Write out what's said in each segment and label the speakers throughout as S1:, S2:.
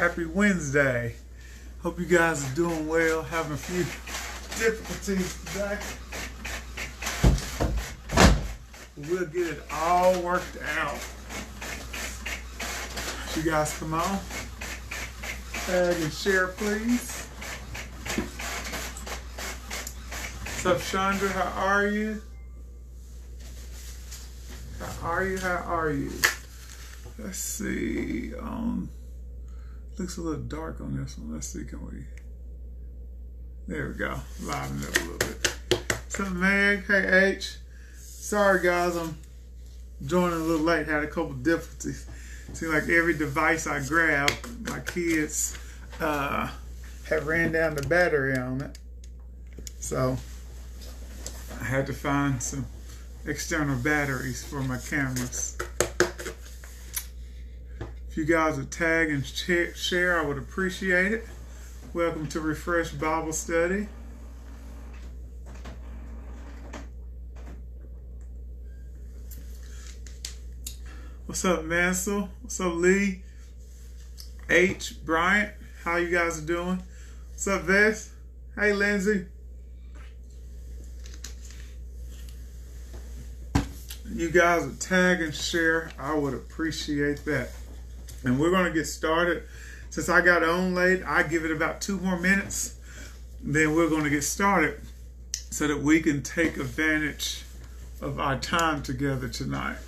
S1: Happy Wednesday. Hope you guys are doing well. Having a few difficulties today. We'll get it all worked out. You guys come on. Tag and share, please. What's up, Chandra? How are you? How are you? How are you? Let's see. Um, looks a little dark on this one. Let's see. Can we? There we go. Liven it up a little bit. What's up, Meg? Hey, H. Sorry, guys. I'm joining a little late. Had a couple difficulties. Seems like every device I grab, my kids uh, have ran down the battery on it. So I had to find some external batteries for my cameras. You guys would tag and share, I would appreciate it. Welcome to Refresh Bible Study. What's up, Mansell? What's up, Lee? H, Bryant, how you guys are doing? What's up, Vess? Hey, Lindsay. You guys would tag and share. I would appreciate that. And we're going to get started. Since I got on late, I give it about two more minutes. Then we're going to get started so that we can take advantage of our time together tonight.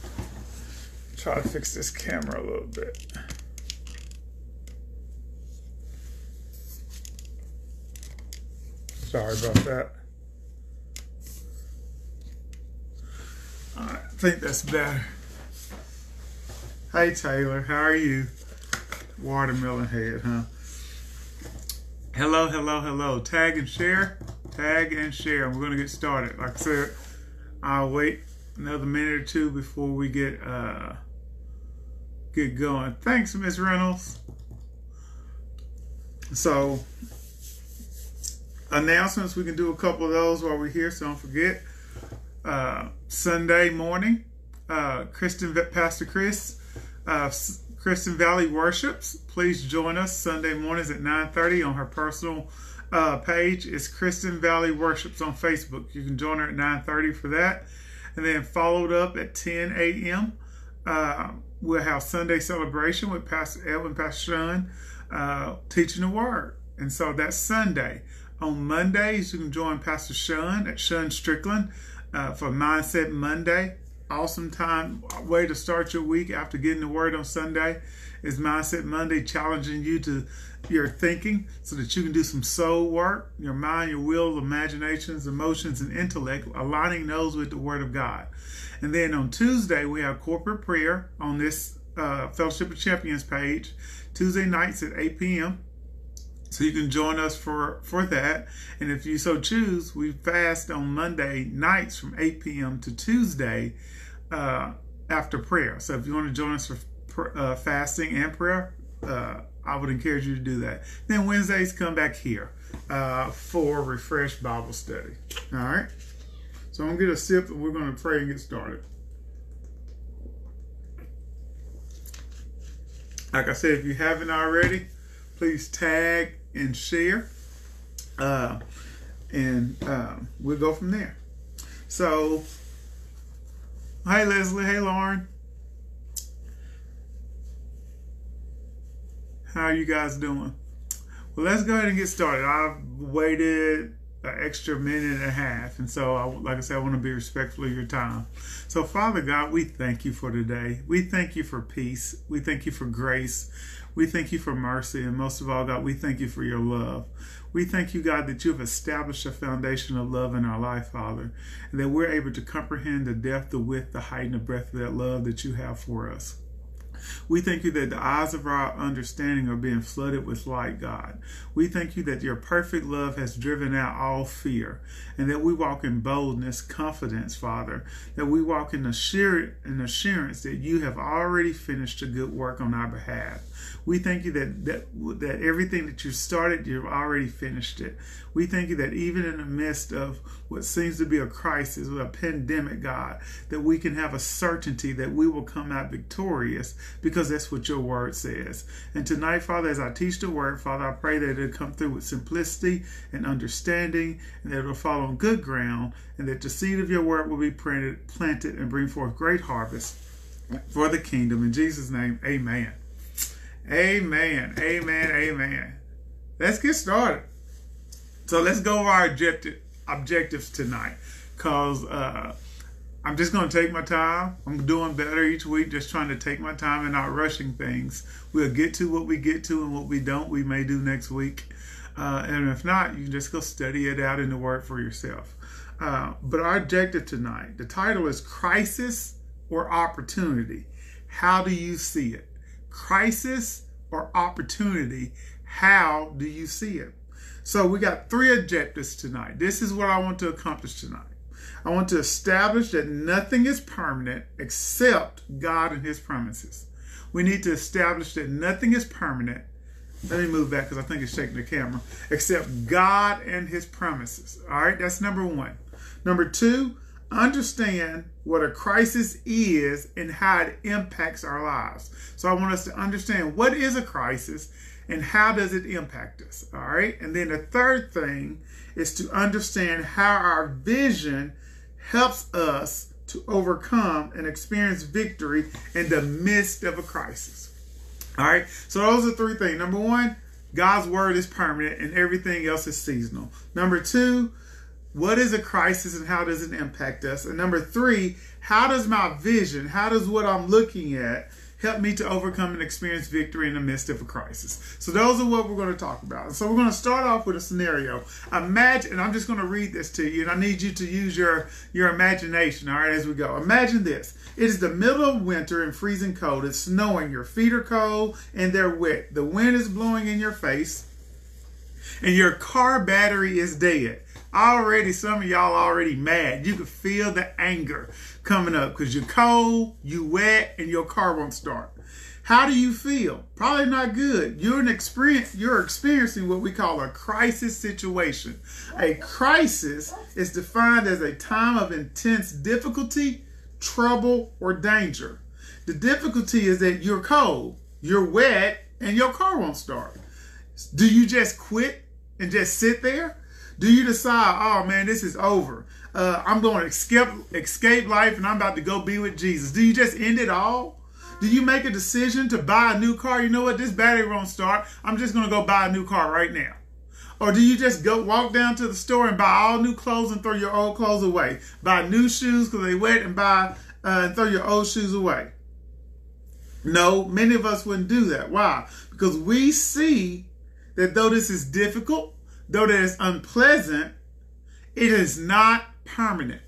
S1: Try to fix this camera a little bit. Sorry about that. I think that's better. Hey Taylor, how are you? Watermelon head, huh? Hello, hello, hello. Tag and share. Tag and share. We're gonna get started. Like I said, I'll wait another minute or two before we get uh get going. Thanks, Miss Reynolds. So announcements, we can do a couple of those while we're here, so don't forget. Uh, Sunday morning, uh, Kristen Pastor Chris uh, Kristen Valley Worships. Please join us Sunday mornings at 9.30 on her personal uh, page. It's Kristen Valley Worships on Facebook. You can join her at 9.30 for that. And then followed up at 10 a.m. Uh, we'll have Sunday celebration with Pastor Edwin, Pastor Sean, uh, teaching the word. And so that's Sunday. On Mondays, you can join Pastor Sean at Sean Strickland uh, for Mindset Monday awesome time way to start your week after getting the word on Sunday is Mindset Monday, challenging you to your thinking so that you can do some soul work, your mind, your will, imaginations, emotions, and intellect, aligning those with the Word of God. And then on Tuesday, we have corporate prayer on this uh, Fellowship of Champions page, Tuesday nights at 8 p.m. So you can join us for, for that. And if you so choose, we fast on Monday nights from 8 p.m. to Tuesday uh, after prayer. So if you want to join us for uh, fasting and prayer, uh, I would encourage you to do that. Then Wednesdays, come back here uh, for refreshed Bible study. All right. So I'm gonna get a sip and we're gonna pray and get started. Like I said, if you haven't already, please tag and share, uh, and uh, we'll go from there. So Hi, Leslie. Hey, Lauren. How are you guys doing? Well, let's go ahead and get started. I've waited an extra minute and a half. And so, I, like I said, I want to be respectful of your time. So, Father God, we thank you for today. We thank you for peace. We thank you for grace. We thank you for mercy. And most of all, God, we thank you for your love. We thank you, God, that you have established a foundation of love in our life, Father, and that we're able to comprehend the depth, the width, the height, and the breadth of that love that you have for us. We thank you that the eyes of our understanding are being flooded with light, God. We thank you that your perfect love has driven out all fear and that we walk in boldness, confidence, Father, that we walk in assurance that you have already finished a good work on our behalf. We thank you that, that, that everything that you started, you've already finished it. We thank you that even in the midst of what seems to be a crisis, a pandemic, God, that we can have a certainty that we will come out victorious because that's what your word says. And tonight, Father, as I teach the word, Father, I pray that it'll come through with simplicity and understanding, and that it'll fall on good ground, and that the seed of your word will be planted, planted and bring forth great harvest for the kingdom. In Jesus' name, amen. Amen. Amen. Amen. Let's get started. So let's go over our objective, objectives tonight. Cause uh, I'm just gonna take my time. I'm doing better each week, just trying to take my time and not rushing things. We'll get to what we get to, and what we don't, we may do next week. Uh, and if not, you can just go study it out in the Word for yourself. Uh, but our objective tonight, the title is Crisis or Opportunity. How do you see it? Crisis or opportunity. How do you see it? So we got three objectives tonight. This is what I want to accomplish tonight. I want to establish that nothing is permanent except God and his promises. We need to establish that nothing is permanent. Let me move back because I think it's shaking the camera. Except God and his promises. All right, that's number one. Number two, understand what a crisis is and how it impacts our lives. So I want us to understand what is a crisis and how does it impact us. All right. And then the third thing is to understand how our vision helps us to overcome and experience victory in the midst of a crisis. All right. So those are three things. Number one, God's word is permanent and everything else is seasonal. Number two, what is a crisis and how does it impact us? And number three, how does my vision, how does what I'm looking at help me to overcome and experience victory in the midst of a crisis? So those are what we're going to talk about. So we're going to start off with a scenario. Imagine, and I'm just going to read this to you, and I need you to use your, your imagination, all right, as we go. Imagine this. It is the middle of winter and freezing cold. It's snowing. Your feet are cold and they're wet. The wind is blowing in your face, and your car battery is dead. Already, some of y'all already mad. You can feel the anger coming up because you're cold, you wet, and your car won't start. How do you feel? Probably not good. You're an experience. You're experiencing what we call a crisis situation. A crisis is defined as a time of intense difficulty, trouble, or danger. The difficulty is that you're cold, you're wet, and your car won't start. Do you just quit and just sit there? Do you decide, oh man, this is over? Uh, I'm going to escape, escape life and I'm about to go be with Jesus. Do you just end it all? Do you make a decision to buy a new car? You know what? This battery won't start. I'm just going to go buy a new car right now. Or do you just go walk down to the store and buy all new clothes and throw your old clothes away? Buy new shoes because they wet and buy uh, and throw your old shoes away. No, many of us wouldn't do that. Why? Because we see that though this is difficult, though that is unpleasant, it is not permanent.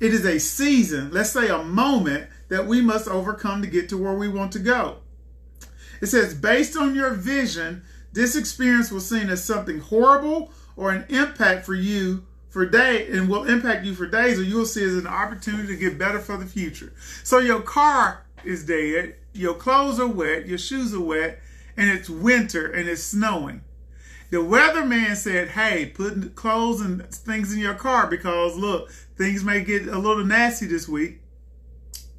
S1: It is a season, let's say a moment, that we must overcome to get to where we want to go. It says, based on your vision, this experience was seen as something horrible or an impact for you for day and will impact you for days, or you'll see it as an opportunity to get better for the future. So your car is dead, your clothes are wet, your shoes are wet, and it's winter and it's snowing. The weatherman said, hey, put clothes and things in your car because look, things may get a little nasty this week.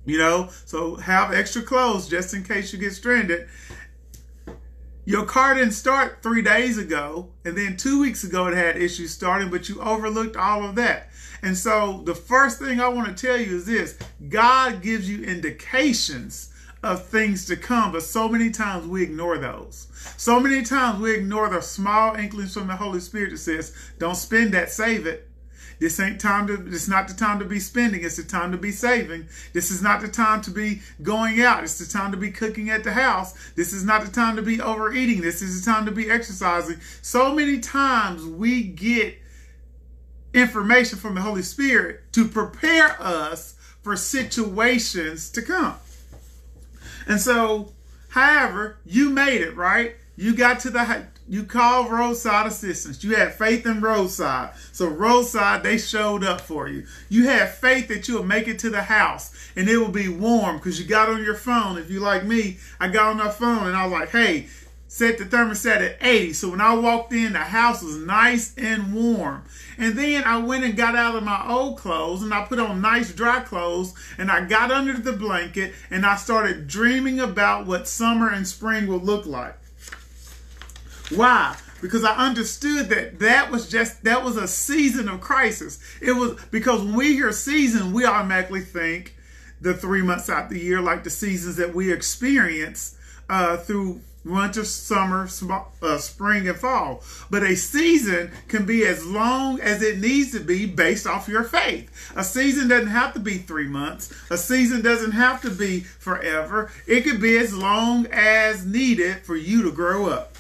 S1: You know, so have extra clothes just in case you get stranded. Your car didn't start three days ago, and then two weeks ago it had issues starting, but you overlooked all of that. And so the first thing I want to tell you is this God gives you indications of things to come, but so many times we ignore those. So many times we ignore the small inklings from the Holy Spirit that says, don't spend that, save it. This ain't time to, it's not the time to be spending. It's the time to be saving. This is not the time to be going out. It's the time to be cooking at the house. This is not the time to be overeating. This is the time to be exercising. So many times we get information from the Holy Spirit to prepare us for situations to come. And so, however, you made it, right? You got to the, you called roadside assistance. You had faith in roadside. So roadside, they showed up for you. You had faith that you'll make it to the house and it will be warm because you got on your phone. If you like me, I got on my phone and I was like, hey, set the thermostat at 80. So when I walked in, the house was nice and warm. And then I went and got out of my old clothes and I put on nice dry clothes and I got under the blanket and I started dreaming about what summer and spring will look like. Why? Because I understood that that was just, that was a season of crisis. It was because when we hear season, we automatically think the three months out the year, like the seasons that we experience uh, through winter, summer, uh, spring, and fall. But a season can be as long as it needs to be based off your faith. A season doesn't have to be three months. A season doesn't have to be forever. It could be as long as needed for you to grow up.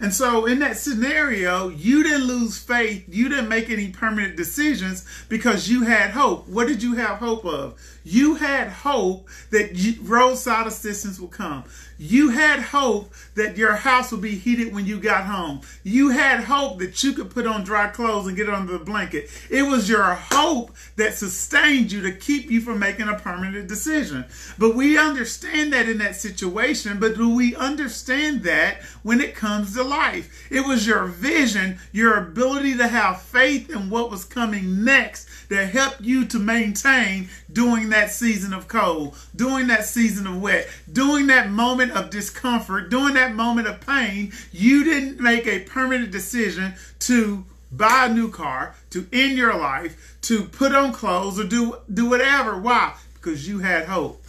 S1: And so in that scenario, you didn't lose faith. You didn't make any permanent decisions because you had hope. What did you have hope of? You had hope that roadside assistance will come. You had hope that your house would be heated when you got home. You had hope that you could put on dry clothes and get under the blanket. It was your hope that sustained you to keep you from making a permanent decision. But we understand that in that situation, but do we understand that when it comes to life? It was your vision, your ability to have faith in what was coming next that helped you to maintain during that season of cold, during that season of wet, during that moment of discomfort, during that moment of pain. You didn't make a permanent decision to buy a new car, to end your life, to put on clothes or do do whatever. Why? Because you had hope.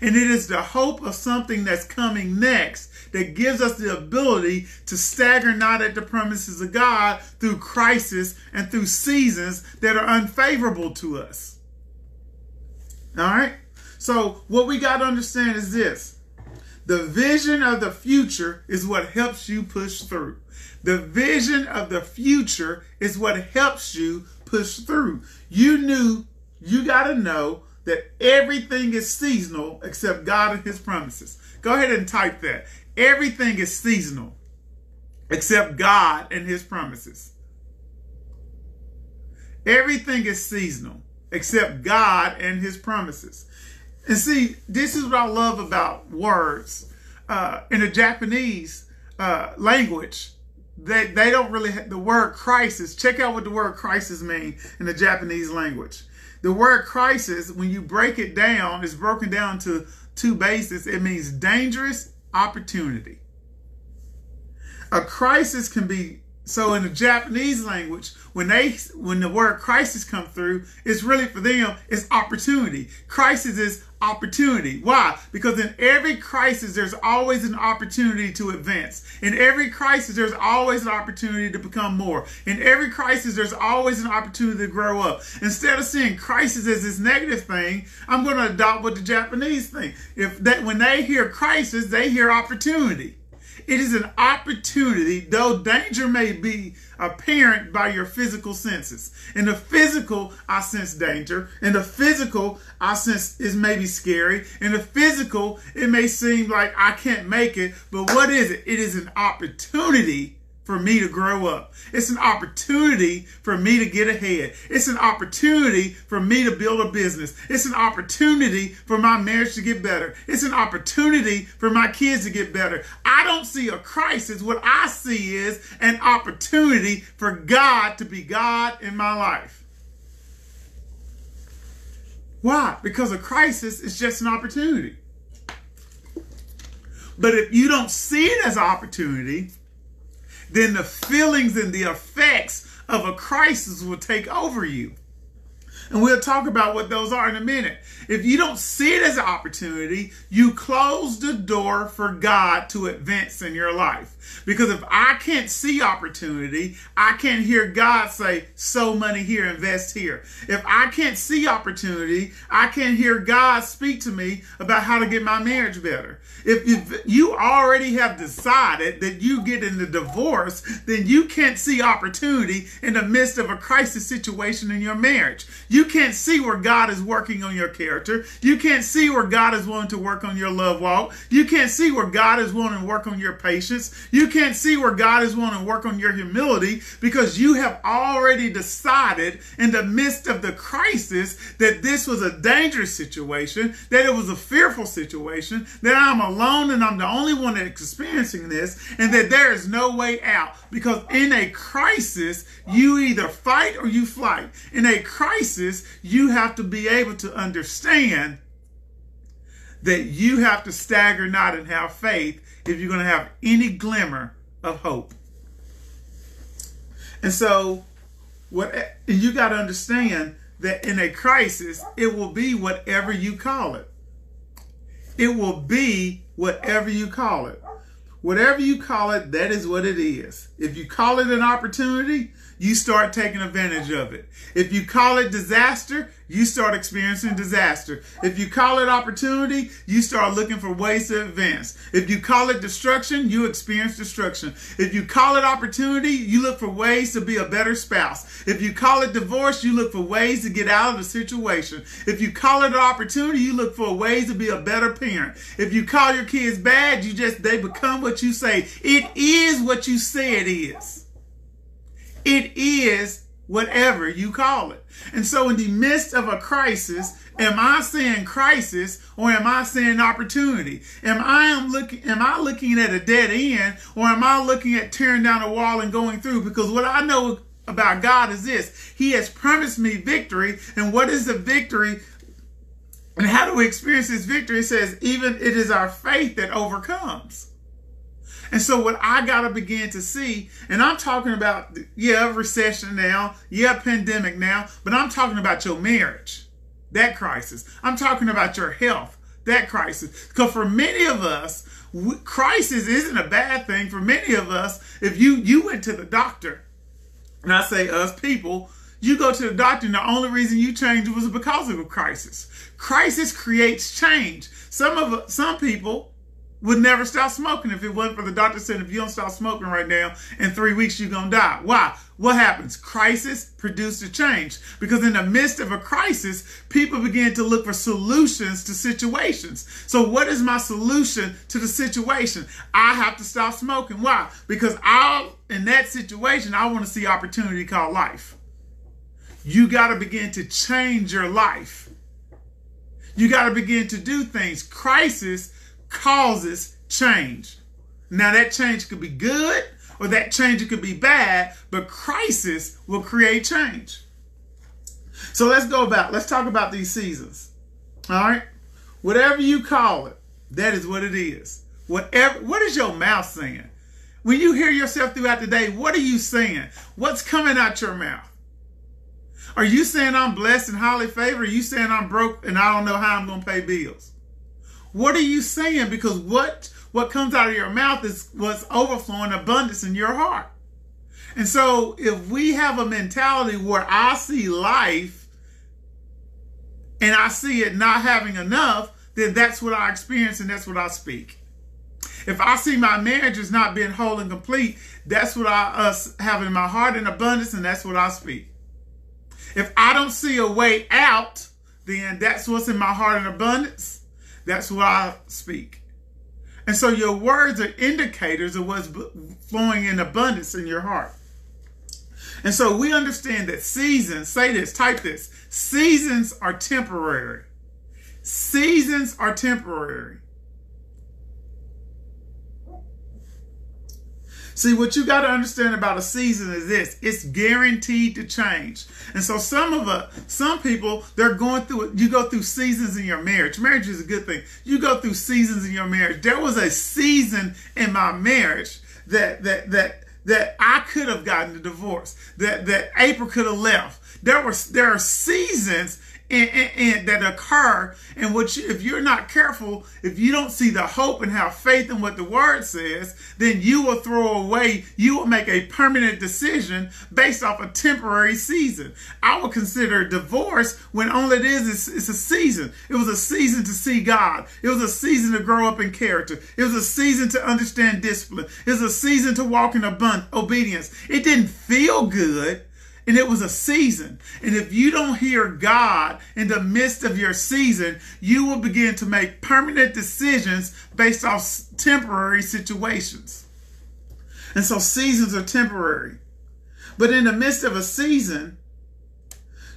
S1: And it is the hope of something that's coming next that gives us the ability to stagger not at the promises of God through crisis and through seasons that are unfavorable to us. All right? So, what we got to understand is this the vision of the future is what helps you push through. The vision of the future is what helps you push through. You knew, you got to know that everything is seasonal except God and his promises. Go ahead and type that. Everything is seasonal except God and his promises. Everything is seasonal except God and his promises. And see, this is what I love about words. Uh, in the Japanese uh, language, they, they don't really, have, the word crisis, check out what the word crisis means in the Japanese language. The word crisis, when you break it down, is broken down to two bases. It means dangerous opportunity. A crisis can be so in the Japanese language, when they when the word crisis come through, it's really for them it's opportunity. Crisis is opportunity. Why? Because in every crisis there's always an opportunity to advance. In every crisis there's always an opportunity to become more. In every crisis there's always an opportunity to grow up. Instead of seeing crisis as this negative thing, I'm going to adopt what the Japanese think. If that when they hear crisis, they hear opportunity. It is an opportunity, though danger may be apparent by your physical senses. In the physical, I sense danger. In the physical, I sense is maybe scary. In the physical, it may seem like I can't make it. But what is it? It is an opportunity for me to grow up. It's an opportunity for me to get ahead. It's an opportunity for me to build a business. It's an opportunity for my marriage to get better. It's an opportunity for my kids to get better. I don't see a crisis. What I see is an opportunity for God to be God in my life. Why? Because a crisis is just an opportunity. But if you don't see it as an opportunity, then the feelings and the effects of a crisis will take over you. And we'll talk about what those are in a minute. If you don't see it as an opportunity, you close the door for God to advance in your life. Because if I can't see opportunity, I can't hear God say, sow money here, invest here. If I can't see opportunity, I can't hear God speak to me about how to get my marriage better. If, if you already have decided that you get in the divorce, then you can't see opportunity in the midst of a crisis situation in your marriage. You can't see where God is working on your character. You can't see where God is willing to work on your love walk. You can't see where God is willing to work on your patience. You can't see where God is wanting to work on your humility because you have already decided in the midst of the crisis that this was a dangerous situation, that it was a fearful situation, that I'm alone and I'm the only one experiencing this, and that there is no way out. Because in a crisis, you either fight or you flight. In a crisis, you have to be able to understand that you have to stagger not and have faith if you're going to have any glimmer of hope. And so, what you got to understand that in a crisis, it will be whatever you call it. It will be whatever you call it. Whatever you call it, that is what it is. If you call it an opportunity, you start taking advantage of it. If you call it disaster, you start experiencing disaster. If you call it opportunity, you start looking for ways to advance. If you call it destruction, you experience destruction. If you call it opportunity, you look for ways to be a better spouse. If you call it divorce, you look for ways to get out of the situation. If you call it opportunity, you look for ways to be a better parent. If you call your kids bad, you just, they become what you say. It is what you say it is. It is whatever you call it. And so in the midst of a crisis, am I saying crisis or am I saying opportunity? Am I am looking am I looking at a dead end or am I looking at tearing down a wall and going through? Because what I know about God is this. He has promised me victory. And what is the victory? And how do we experience this victory? It says, even it is our faith that overcomes. And so what I got to begin to see, and I'm talking about, yeah, recession now, yeah, pandemic now, but I'm talking about your marriage, that crisis. I'm talking about your health, that crisis. Because for many of us, crisis isn't a bad thing. For many of us, if you, you went to the doctor, and I say us people, you go to the doctor and the only reason you changed was because of a crisis. Crisis creates change. Some of some people would never stop smoking if it wasn't for the doctor saying if you don't stop smoking right now in three weeks you're gonna die. Why? What happens? Crisis produced a change. Because in the midst of a crisis people begin to look for solutions to situations. So what is my solution to the situation? I have to stop smoking. Why? Because i in that situation i want to see opportunity called life. You got to begin to change your life. You got to begin to do things. Crisis causes change. Now that change could be good or that change could be bad, but crisis will create change. So let's go about, let's talk about these seasons. All right? Whatever you call it, that is what it is. Whatever what is your mouth saying? When you hear yourself throughout the day, what are you saying? What's coming out your mouth? Are you saying I'm blessed and highly favored? Are you saying I'm broke and I don't know how I'm going to pay bills? What are you saying? Because what what comes out of your mouth is what's overflowing abundance in your heart. And so if we have a mentality where I see life and I see it not having enough, then that's what I experience and that's what I speak. If I see my marriage is not being whole and complete, that's what I us have in my heart in abundance and that's what I speak. If I don't see a way out, then that's what's in my heart in abundance that's what I speak. And so your words are indicators of what's flowing in abundance in your heart. And so we understand that seasons, say this, type this, seasons are temporary. Seasons are temporary. See, what you got to understand about a season is this it's guaranteed to change. And so, some of us, some people, they're going through it. You go through seasons in your marriage. Marriage is a good thing. You go through seasons in your marriage. There was a season in my marriage that, that, that, that I could have gotten a divorce, that, that April could have left. There was there are seasons and, and, and, that occur. And what you, if you're not careful, if you don't see the hope and have faith in what the word says, then you will throw away, you will make a permanent decision based off a temporary season. I would consider divorce when all it is is it's a season. It was a season to see God. It was a season to grow up in character. It was a season to understand discipline. It was a season to walk in abundant obedience. It didn't feel good and it was a season. And if you don't hear God in the midst of your season, you will begin to make permanent decisions based off temporary situations. And so seasons are temporary. But in the midst of a season,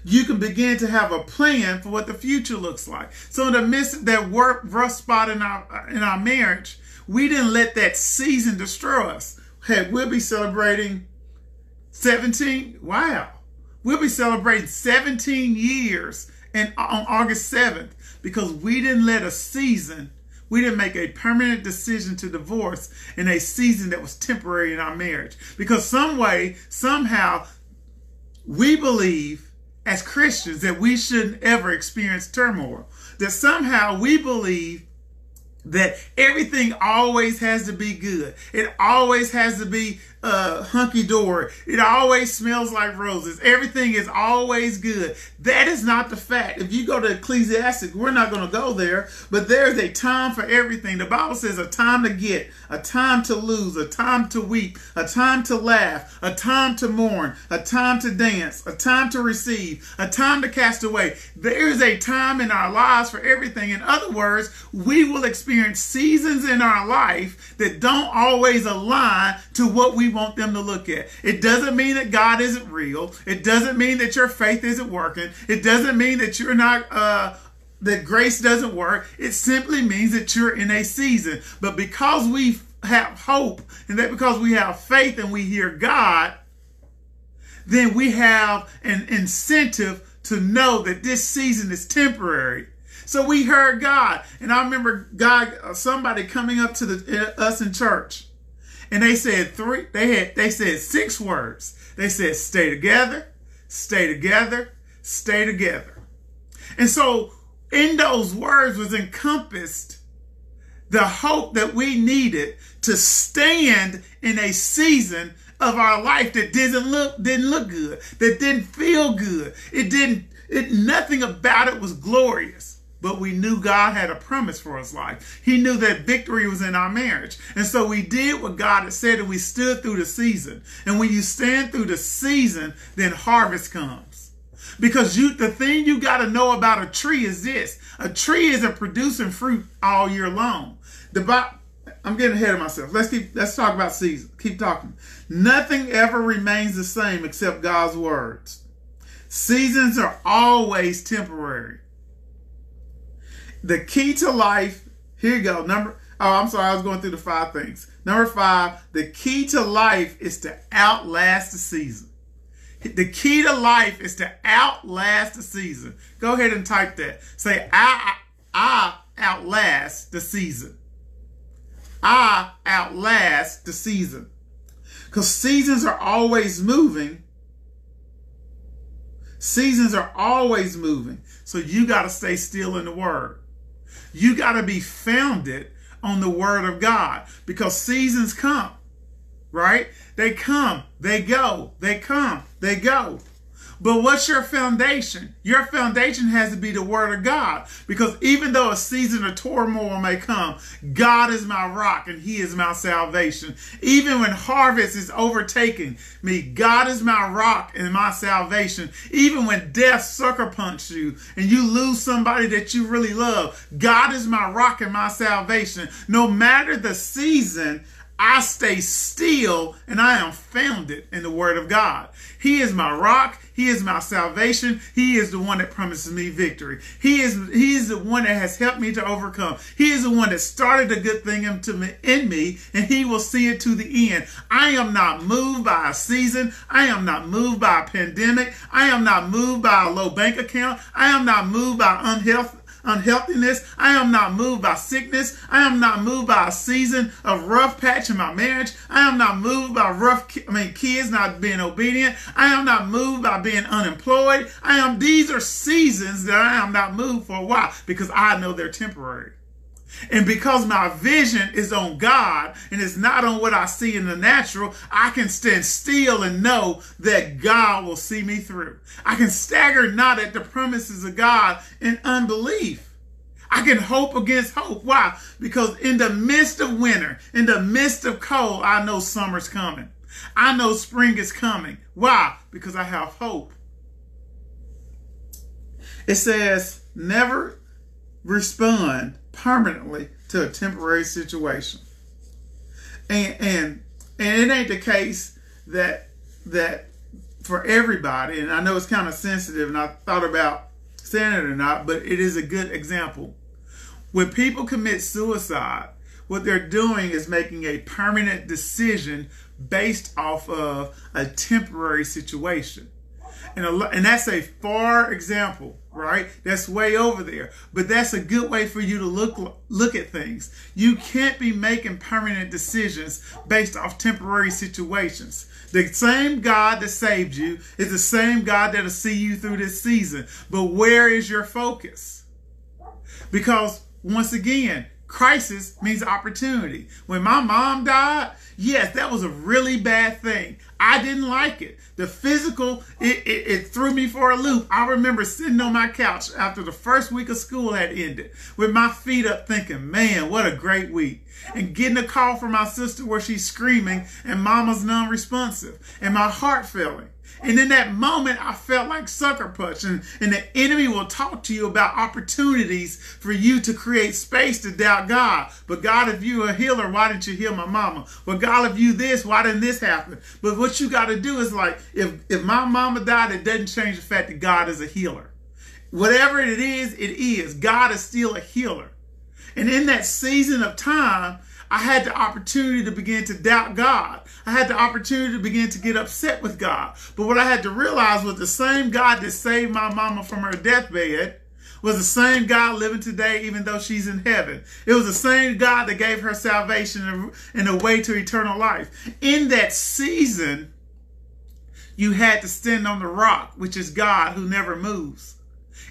S1: you can begin to have a plan for what the future looks like. So in the midst of that work, rough spot in our uh, in our marriage, we didn't let that season destroy us. Hey, we'll be celebrating 17. Wow. We'll be celebrating 17 years and on August 7th because we didn't let a season, we didn't make a permanent decision to divorce in a season that was temporary in our marriage. Because some way, somehow, we believe as Christians that we shouldn't ever experience turmoil. That somehow we believe that everything always has to be good. It always has to be uh, hunky dory. It always smells like roses. Everything is always good. That is not the fact. If you go to Ecclesiastic, we're not going to go there, but there's a time for everything. The Bible says a time to get, a time to lose, a time to weep, a time to laugh, a time to mourn, a time to dance, a time to receive, a time to cast away. There is a time in our lives for everything. In other words, we will experience seasons in our life that don't always align to what we want them to look at. It doesn't mean that God isn't real. It doesn't mean that your faith isn't working. It doesn't mean that you're not uh that grace doesn't work. It simply means that you're in a season. But because we have hope and that because we have faith and we hear God, then we have an incentive to know that this season is temporary. So we heard God, and I remember God, uh, somebody coming up to the, uh, us in church, and they said three, they had, they said six words. They said, stay together, stay together, stay together. And so in those words was encompassed the hope that we needed to stand in a season of our life that didn't look didn't look good, that didn't feel good. It didn't it nothing about it was glorious but we knew God had a promise for his life. He knew that victory was in our marriage. And so we did what God had said and we stood through the season. And when you stand through the season, then harvest comes. Because you the thing you got to know about a tree is this. A tree isn't producing fruit all year long. The I'm getting ahead of myself. Let's keep let's talk about season. Keep talking. Nothing ever remains the same except God's words. Seasons are always temporary the key to life, here you go. Number, oh, I'm sorry, I was going through the five things. Number five, the key to life is to outlast the season. The key to life is to outlast the season. Go ahead and type that. Say, I, I outlast the season. I outlast the season. Because seasons are always moving. Seasons are always moving. So you got to stay still in the word. You got to be founded on the word of God because seasons come, right? They come, they go, they come, they go. But what's your foundation? Your foundation has to be the word of God. Because even though a season of turmoil may come, God is my rock and he is my salvation. Even when harvest is overtaking me, God is my rock and my salvation. Even when death sucker punches you and you lose somebody that you really love, God is my rock and my salvation. No matter the season, I stay still and I am founded in the word of God. He is my rock. He is my salvation. He is the one that promises me victory. He is, he is the one that has helped me to overcome. He is the one that started a good thing in me, and he will see it to the end. I am not moved by a season. I am not moved by a pandemic. I am not moved by a low bank account. I am not moved by unhealth, unhealthiness. I am not moved by sickness. I am not moved by a season of rough patch in my marriage. I am not moved by rough, I mean, kids not being obedient. I am not moved by being unemployed. I am, these are seasons that I am not moved for while because I know they're temporary. And because my vision is on God and it's not on what I see in the natural, I can stand still and know that God will see me through. I can stagger not at the promises of God in unbelief. I can hope against hope. Why? Because in the midst of winter, in the midst of cold, I know summer's coming. I know spring is coming. Why? Because I have hope. It says, never respond permanently to a temporary situation. And and and it ain't the case that that for everybody, and I know it's kind of sensitive, and I thought about saying it or not, but it is a good example. When people commit suicide, what they're doing is making a permanent decision based off of a temporary situation. And, a, and that's a far example, right? That's way over there. But that's a good way for you to look look at things. You can't be making permanent decisions based off temporary situations. The same God that saved you is the same God that'll see you through this season. But where is your focus? Because once again, crisis means opportunity. When my mom died, yes, that was a really bad thing. I didn't like it. The physical, it, it, it, threw me for a loop. I remember sitting on my couch after the first week of school had ended with my feet up thinking, man, what a great week. And getting a call from my sister where she's screaming and mama's non-responsive and my heart failing. And in that moment, I felt like sucker punch. And, and the enemy will talk to you about opportunities for you to create space to doubt God. But God, if you a healer, why didn't you heal my mama? But God, if you this, why didn't this happen? But what you got to do is like, if, if my mama died, it doesn't change the fact that God is a healer. Whatever it is, it is. God is still a healer. And in that season of time, I had the opportunity to begin to doubt God. I had the opportunity to begin to get upset with God. But what I had to realize was the same God that saved my mama from her deathbed was the same God living today, even though she's in heaven. It was the same God that gave her salvation and a way to eternal life. In that season, you had to stand on the rock, which is God who never moves.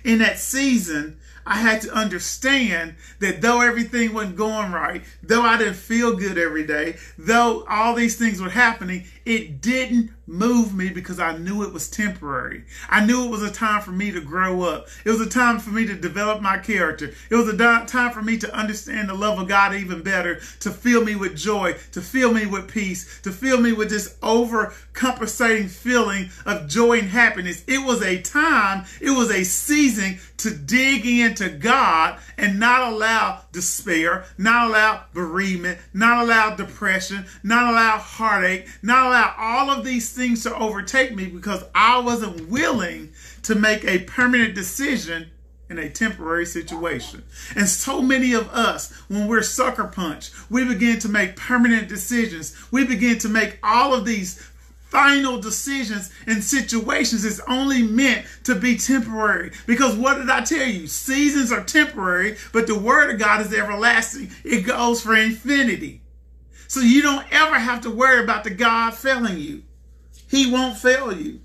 S1: In that season, I had to understand that though everything wasn't going right, though I didn't feel good every day, though all these things were happening, it didn't move me because I knew it was temporary. I knew it was a time for me to grow up. It was a time for me to develop my character. It was a time for me to understand the love of God even better, to fill me with joy, to fill me with peace, to fill me with this overcompensating feeling of joy and happiness. It was a time, it was a season to dig into God and not allow despair, not allow bereavement, not allow depression, not allow heartache, not allow all of these things to overtake me because I wasn't willing to make a permanent decision in a temporary situation. And so many of us, when we're sucker punched, we begin to make permanent decisions. We begin to make all of these final decisions and situations is only meant to be temporary. Because what did I tell you? Seasons are temporary, but the word of God is everlasting. It goes for infinity. So you don't ever have to worry about the God failing you. He won't fail you.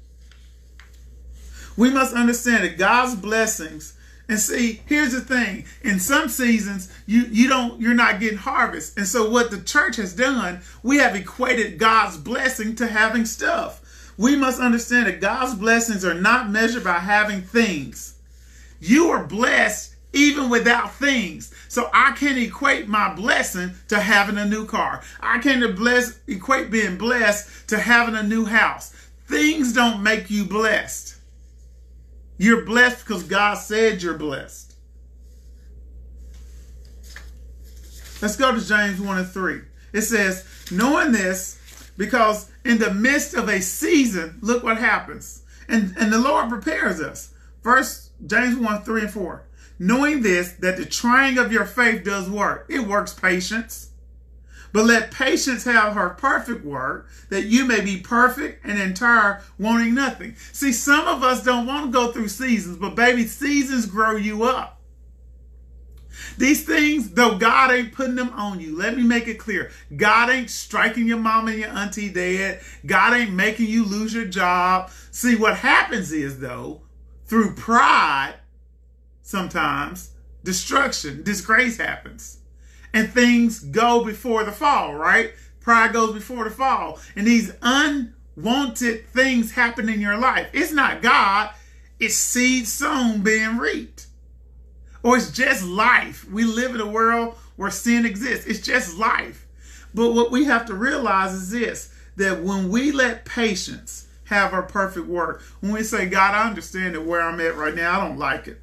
S1: We must understand that God's blessings and see, here's the thing. In some seasons, you, you don't, you're not getting harvest. And so what the church has done, we have equated God's blessing to having stuff. We must understand that God's blessings are not measured by having things. You are blessed even without things. So I can't equate my blessing to having a new car. I can't bless, equate being blessed to having a new house. Things don't make you blessed. You're blessed because God said you're blessed. Let's go to James 1 and 3. It says, knowing this, because in the midst of a season, look what happens. And, and the Lord prepares us. First, James 1, 3 and 4. Knowing this, that the trying of your faith does work. It works patience. But let patience have her perfect work, that you may be perfect and entire, wanting nothing. See, some of us don't want to go through seasons, but baby, seasons grow you up. These things, though God ain't putting them on you, let me make it clear. God ain't striking your mom and your auntie dead. God ain't making you lose your job. See, what happens is, though, through pride, sometimes destruction, disgrace happens and things go before the fall, right? Pride goes before the fall. And these unwanted things happen in your life. It's not God, it's seed sown being reaped. Or it's just life. We live in a world where sin exists. It's just life. But what we have to realize is this that when we let patience have her perfect work, when we say, God, I understand that where I'm at right now, I don't like it.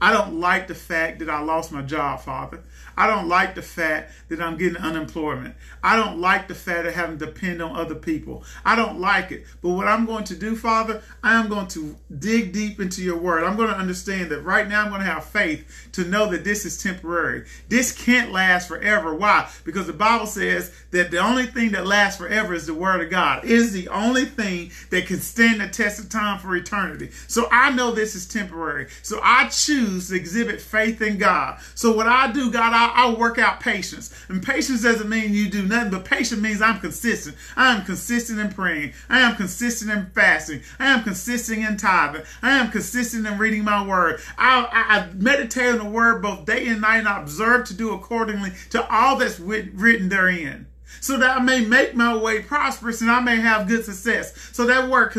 S1: I don't like the fact that I lost my job, Father. I don't like the fact that I'm getting unemployment. I don't like the fact of having to depend on other people. I don't like it. But what I'm going to do, Father, I am going to dig deep into your word. I'm going to understand that right now I'm going to have faith to know that this is temporary. This can't last forever. Why? Because the Bible says that the only thing that lasts forever is the word of God. It is the only thing that can stand the test of time for eternity. So I know this is temporary. So I choose to exhibit faith in God. So what I do, God, I I'll work out patience. And patience doesn't mean you do nothing, but patience means I'm consistent. I am consistent in praying. I am consistent in fasting. I am consistent in tithing. I am consistent in reading my word. I, I, I meditate on the word both day and night and I observe to do accordingly to all that's written therein. So that I may make my way prosperous and I may have good success. So that word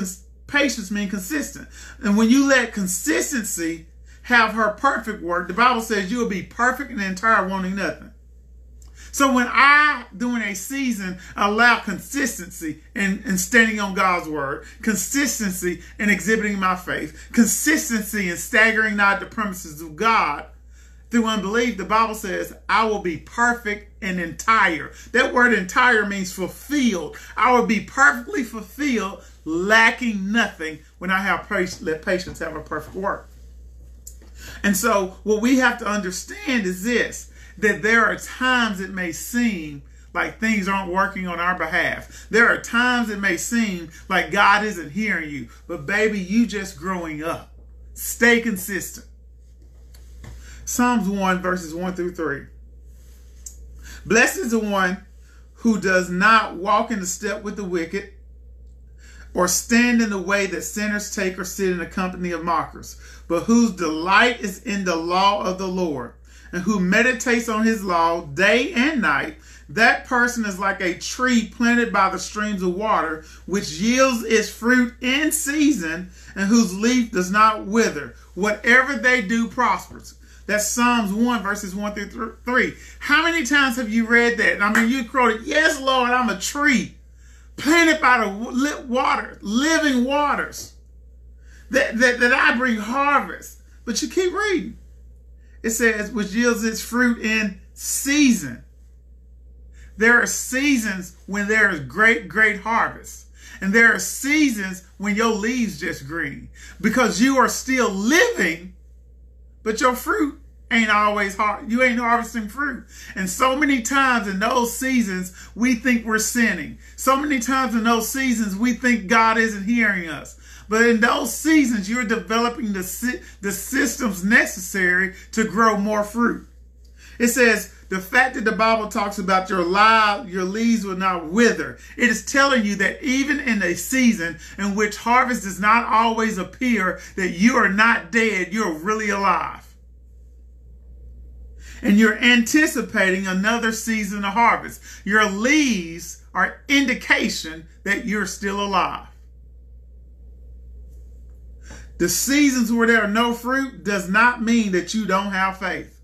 S1: patience means consistent. And when you let consistency have her perfect work, the Bible says you will be perfect and entire, wanting nothing. So when I, during a season, allow consistency in, in standing on God's word, consistency in exhibiting my faith, consistency in staggering not the promises of God through unbelief, the Bible says, I will be perfect and entire. That word entire means fulfilled. I will be perfectly fulfilled, lacking nothing when I have let patience have a perfect work. And so what we have to understand is this, that there are times it may seem like things aren't working on our behalf. There are times it may seem like God isn't hearing you, but baby, you just growing up. Stay consistent. Psalms 1 verses 1 through 3. Blessed is the one who does not walk in the step with the wicked, or stand in the way that sinners take or sit in the company of mockers, but whose delight is in the law of the Lord, and who meditates on his law day and night, that person is like a tree planted by the streams of water, which yields its fruit in season, and whose leaf does not wither. Whatever they do prospers. That's Psalms 1, verses 1 through 3. How many times have you read that? I mean, you quoted, Yes, Lord, I'm a tree planted by the water, living waters, that, that, that I bring harvest. But you keep reading. It says, which yields its fruit in season. There are seasons when there is great, great harvest. And there are seasons when your leaves just green because you are still living, but your fruit ain't always hard. You ain't harvesting fruit. And so many times in those seasons, we think we're sinning. So many times in those seasons, we think God isn't hearing us. But in those seasons, you're developing the, the systems necessary to grow more fruit. It says, the fact that the Bible talks about your life, your leaves will not wither. It is telling you that even in a season in which harvest does not always appear, that you are not dead, you're really alive and you're anticipating another season of harvest. Your leaves are indication that you're still alive. The seasons where there are no fruit does not mean that you don't have faith.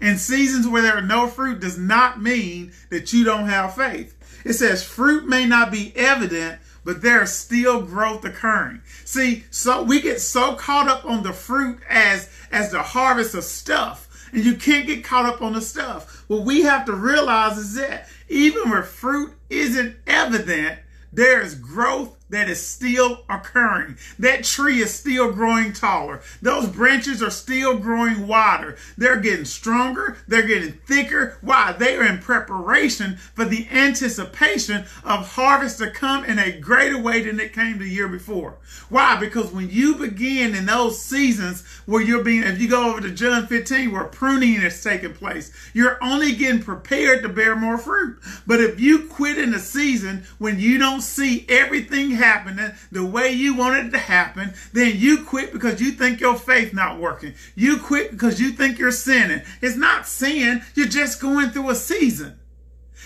S1: And seasons where there are no fruit does not mean that you don't have faith. It says fruit may not be evident, but there's still growth occurring. See, so we get so caught up on the fruit as as the harvest of stuff and you can't get caught up on the stuff. What we have to realize is that even where fruit isn't evident, there is growth that is still occurring. That tree is still growing taller. Those branches are still growing wider. They're getting stronger. They're getting thicker. Why? They are in preparation for the anticipation of harvest to come in a greater way than it came the year before. Why? Because when you begin in those seasons where you're being, if you go over to John 15, where pruning is taking place, you're only getting prepared to bear more fruit. But if you quit in a season when you don't see everything happening the way you want it to happen, then you quit because you think your faith not working. You quit because you think you're sinning. It's not sin. You're just going through a season.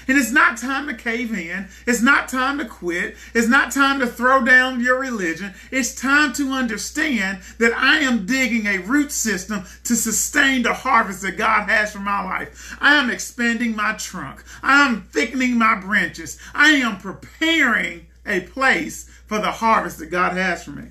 S1: And it's not time to cave in. It's not time to quit. It's not time to throw down your religion. It's time to understand that I am digging a root system to sustain the harvest that God has for my life. I am expanding my trunk. I am thickening my branches. I am preparing a place for the harvest that God has for me.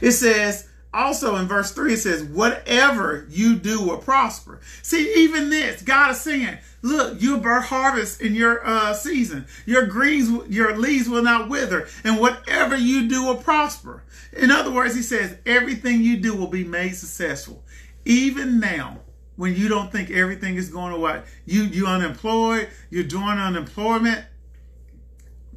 S1: It says, also in verse 3 it says whatever you do will prosper. See even this god is saying look you'll bear harvest in your uh, season. Your greens your leaves will not wither and whatever you do will prosper. In other words he says everything you do will be made successful. Even now when you don't think everything is going away you you unemployed you're doing unemployment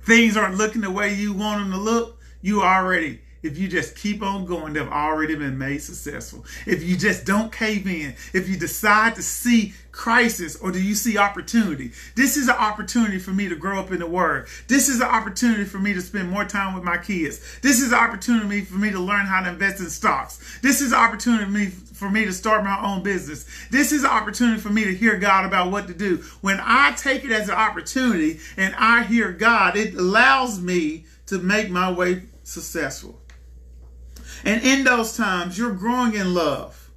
S1: things aren't looking the way you want them to look. You already if you just keep on going, they've already been made successful. If you just don't cave in, if you decide to see crisis or do you see opportunity, this is an opportunity for me to grow up in the Word. This is an opportunity for me to spend more time with my kids. This is an opportunity for me to learn how to invest in stocks. This is an opportunity for me to start my own business. This is an opportunity for me to hear God about what to do. When I take it as an opportunity and I hear God, it allows me to make my way successful. And in those times, you're growing in love.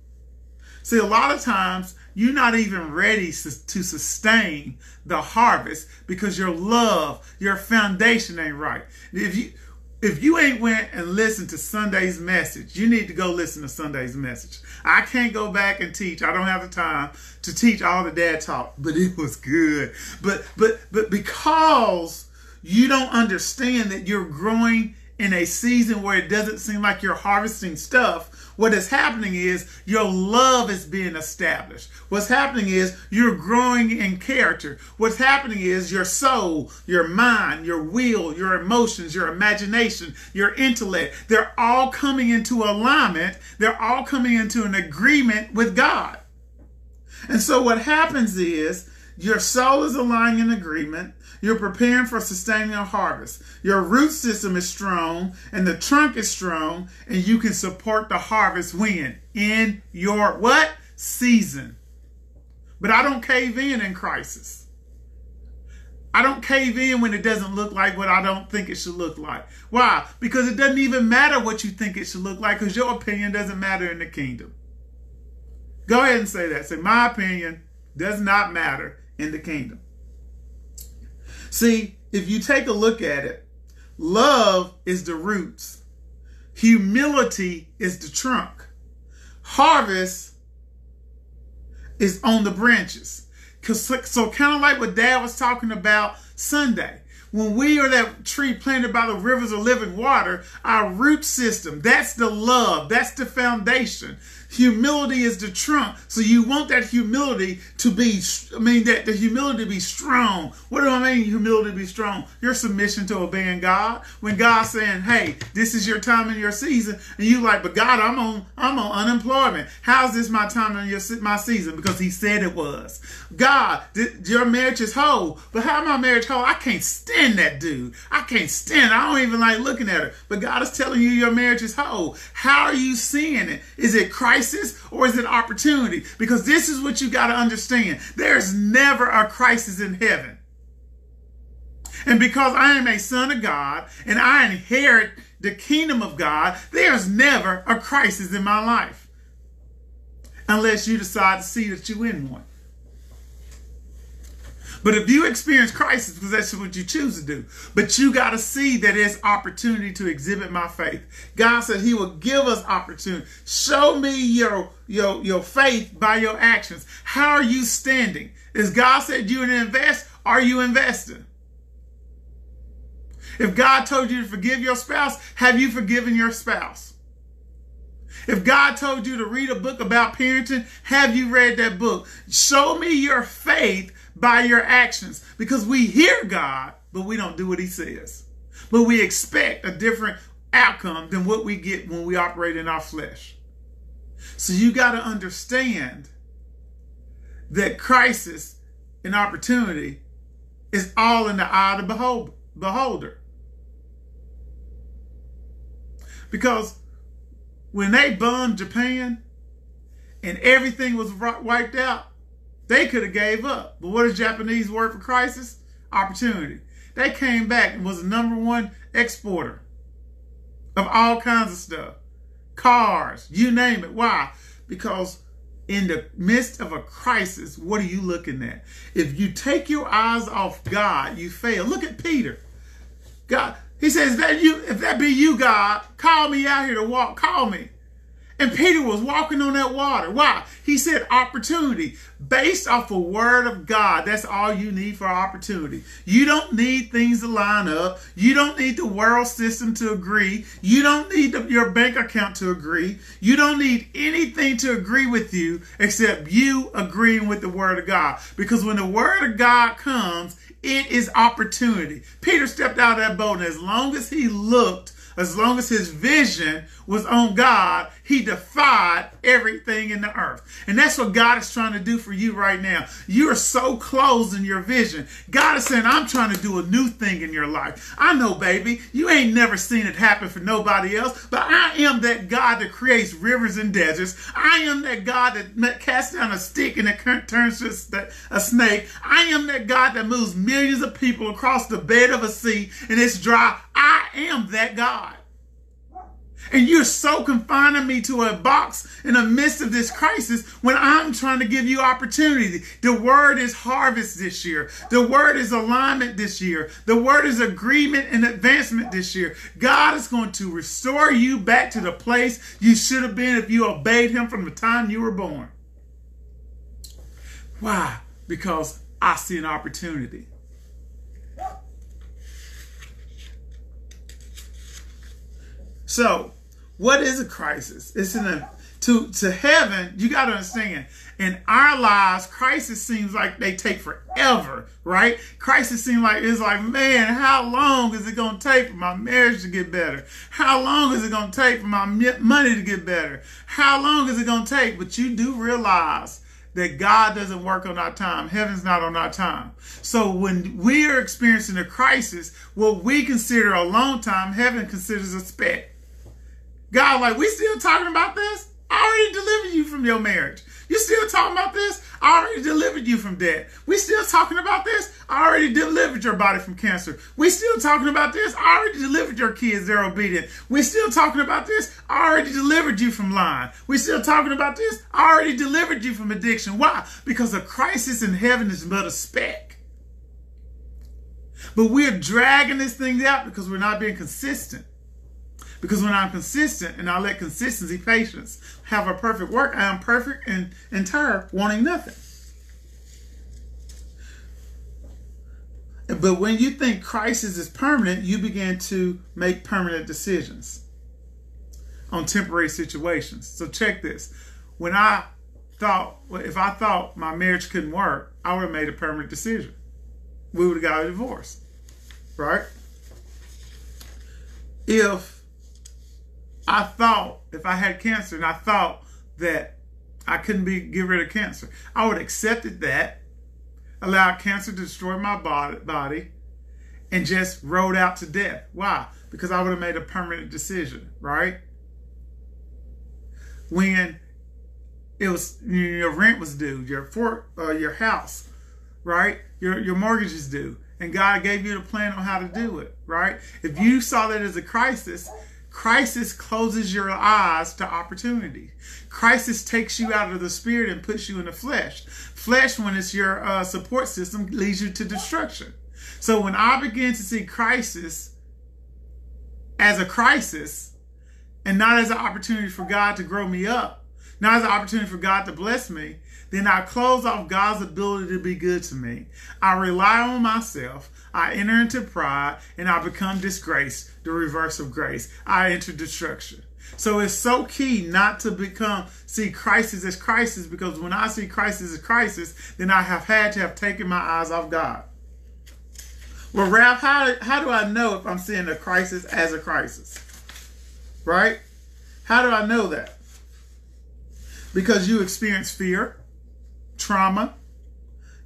S1: See, a lot of times, you're not even ready to sustain the harvest because your love, your foundation ain't right. If you if you ain't went and listened to Sunday's message, you need to go listen to Sunday's message. I can't go back and teach. I don't have the time to teach all the dad talk, but it was good. But but but because you don't understand that you're growing in a season where it doesn't seem like you're harvesting stuff, what is happening is your love is being established. What's happening is you're growing in character. What's happening is your soul, your mind, your will, your emotions, your imagination, your intellect, they're all coming into alignment. They're all coming into an agreement with God. And so what happens is your soul is aligning in agreement. You're preparing for sustaining a harvest. Your root system is strong and the trunk is strong and you can support the harvest when? In your what? Season. But I don't cave in in crisis. I don't cave in when it doesn't look like what I don't think it should look like. Why? Because it doesn't even matter what you think it should look like because your opinion doesn't matter in the kingdom. Go ahead and say that. Say, my opinion does not matter in the kingdom. See, if you take a look at it, love is the roots, humility is the trunk, harvest is on the branches. So, kind of like what Dad was talking about Sunday. When we are that tree planted by the rivers of living water, our root system, that's the love, that's the foundation. Humility is the trump. So you want that humility to be, I mean, that the humility be strong. What do I mean, humility be strong? Your submission to obeying God. When God's saying, hey, this is your time and your season, and you like, but God, I'm on, I'm on unemployment. How's this my time and your my season? Because He said it was. God, your marriage is whole, but how my marriage whole? I can't stand that dude. I can't stand. I don't even like looking at her. But God is telling you your marriage is whole. How are you seeing it? Is it Christ? Crisis or is it opportunity? Because this is what you got to understand. There's never a crisis in heaven. And because I am a son of God and I inherit the kingdom of God, there's never a crisis in my life. Unless you decide to see that you're in one. But if you experience crisis, because that's what you choose to do, but you got to see that it's opportunity to exhibit my faith. God said He will give us opportunity. Show me your your your faith by your actions. How are you standing? Is God said you to invest? Are you investing? If God told you to forgive your spouse, have you forgiven your spouse? If God told you to read a book about parenting, have you read that book? Show me your faith by your actions because we hear God, but we don't do what he says. But we expect a different outcome than what we get when we operate in our flesh. So you got to understand that crisis and opportunity is all in the eye of the beholder. Because when they bombed Japan and everything was wiped out, They could have gave up. But what is Japanese word for crisis? Opportunity. They came back and was the number one exporter of all kinds of stuff. Cars, you name it. Why? Because in the midst of a crisis, what are you looking at? If you take your eyes off God, you fail. Look at Peter. God, he says, that you, if that be you, God, call me out here to walk. Call me. And Peter was walking on that water. Why? He said opportunity based off a word of God. That's all you need for opportunity. You don't need things to line up. You don't need the world system to agree. You don't need the, your bank account to agree. You don't need anything to agree with you except you agreeing with the word of God. Because when the word of God comes, it is opportunity. Peter stepped out of that boat, and as long as he looked as long as his vision was on God, he defied everything in the earth. And that's what God is trying to do for you right now. You are so closed in your vision. God is saying, I'm trying to do a new thing in your life. I know, baby, you ain't never seen it happen for nobody else, but I am that God that creates rivers and deserts. I am that God that casts down a stick and it turns to a snake. I am that God that moves millions of people across the bed of a sea and it's dry. I am that God. And you're so confining me to a box in the midst of this crisis when I'm trying to give you opportunity. The word is harvest this year. The word is alignment this year. The word is agreement and advancement this year. God is going to restore you back to the place you should have been if you obeyed him from the time you were born. Why? Because I see an opportunity. So, what is a crisis? It's in a to to heaven. You got to understand. In our lives, crisis seems like they take forever, right? Crisis seems like it's like, man, how long is it to take for my marriage to get better? How long is it to take for my money to get better? How long is it to take? But you do realize that God doesn't work on our time. Heaven's not on our time. So when we are experiencing a crisis, what we consider a long time, heaven considers a speck. God, like, we still talking about this? I already delivered you from your marriage. You still talking about this? I already delivered you from debt. We still talking about this? I already delivered your body from cancer. We still talking about this? I already delivered your kids. They're obedient. We still talking about this? I already delivered you from lying. We still talking about this? I already delivered you from addiction. Why? Because a crisis in heaven is but a speck. But we're dragging this thing out because we're not being consistent. Because when I'm consistent and I let consistency, patience have a perfect work, I am perfect and entire, wanting nothing. But when you think crisis is permanent, you begin to make permanent decisions on temporary situations. So check this. When I thought, if I thought my marriage couldn't work, I would have made a permanent decision. We would have got a divorce, right? If I thought if I had cancer and I thought that I couldn't be get rid of cancer, I would have accepted that, allowed cancer to destroy my body, body and just rode out to death. Why? Because I would have made a permanent decision, right? When it was your rent was due, your for uh, your house, right? Your your mortgage is due, and God gave you the plan on how to do it, right? If you saw that as a crisis, Crisis closes your eyes to opportunity. Crisis takes you out of the spirit and puts you in the flesh. Flesh, when it's your uh, support system, leads you to destruction. So when I begin to see crisis as a crisis and not as an opportunity for God to grow me up, not as an opportunity for God to bless me, then I close off God's ability to be good to me. I rely on myself. I enter into pride and I become disgraced, the reverse of grace. I enter destruction. So it's so key not to become see crisis as crisis because when I see crisis as crisis, then I have had to have taken my eyes off God. Well, Ralph, how, how do I know if I'm seeing a crisis as a crisis? Right? How do I know that? Because you experience fear, trauma,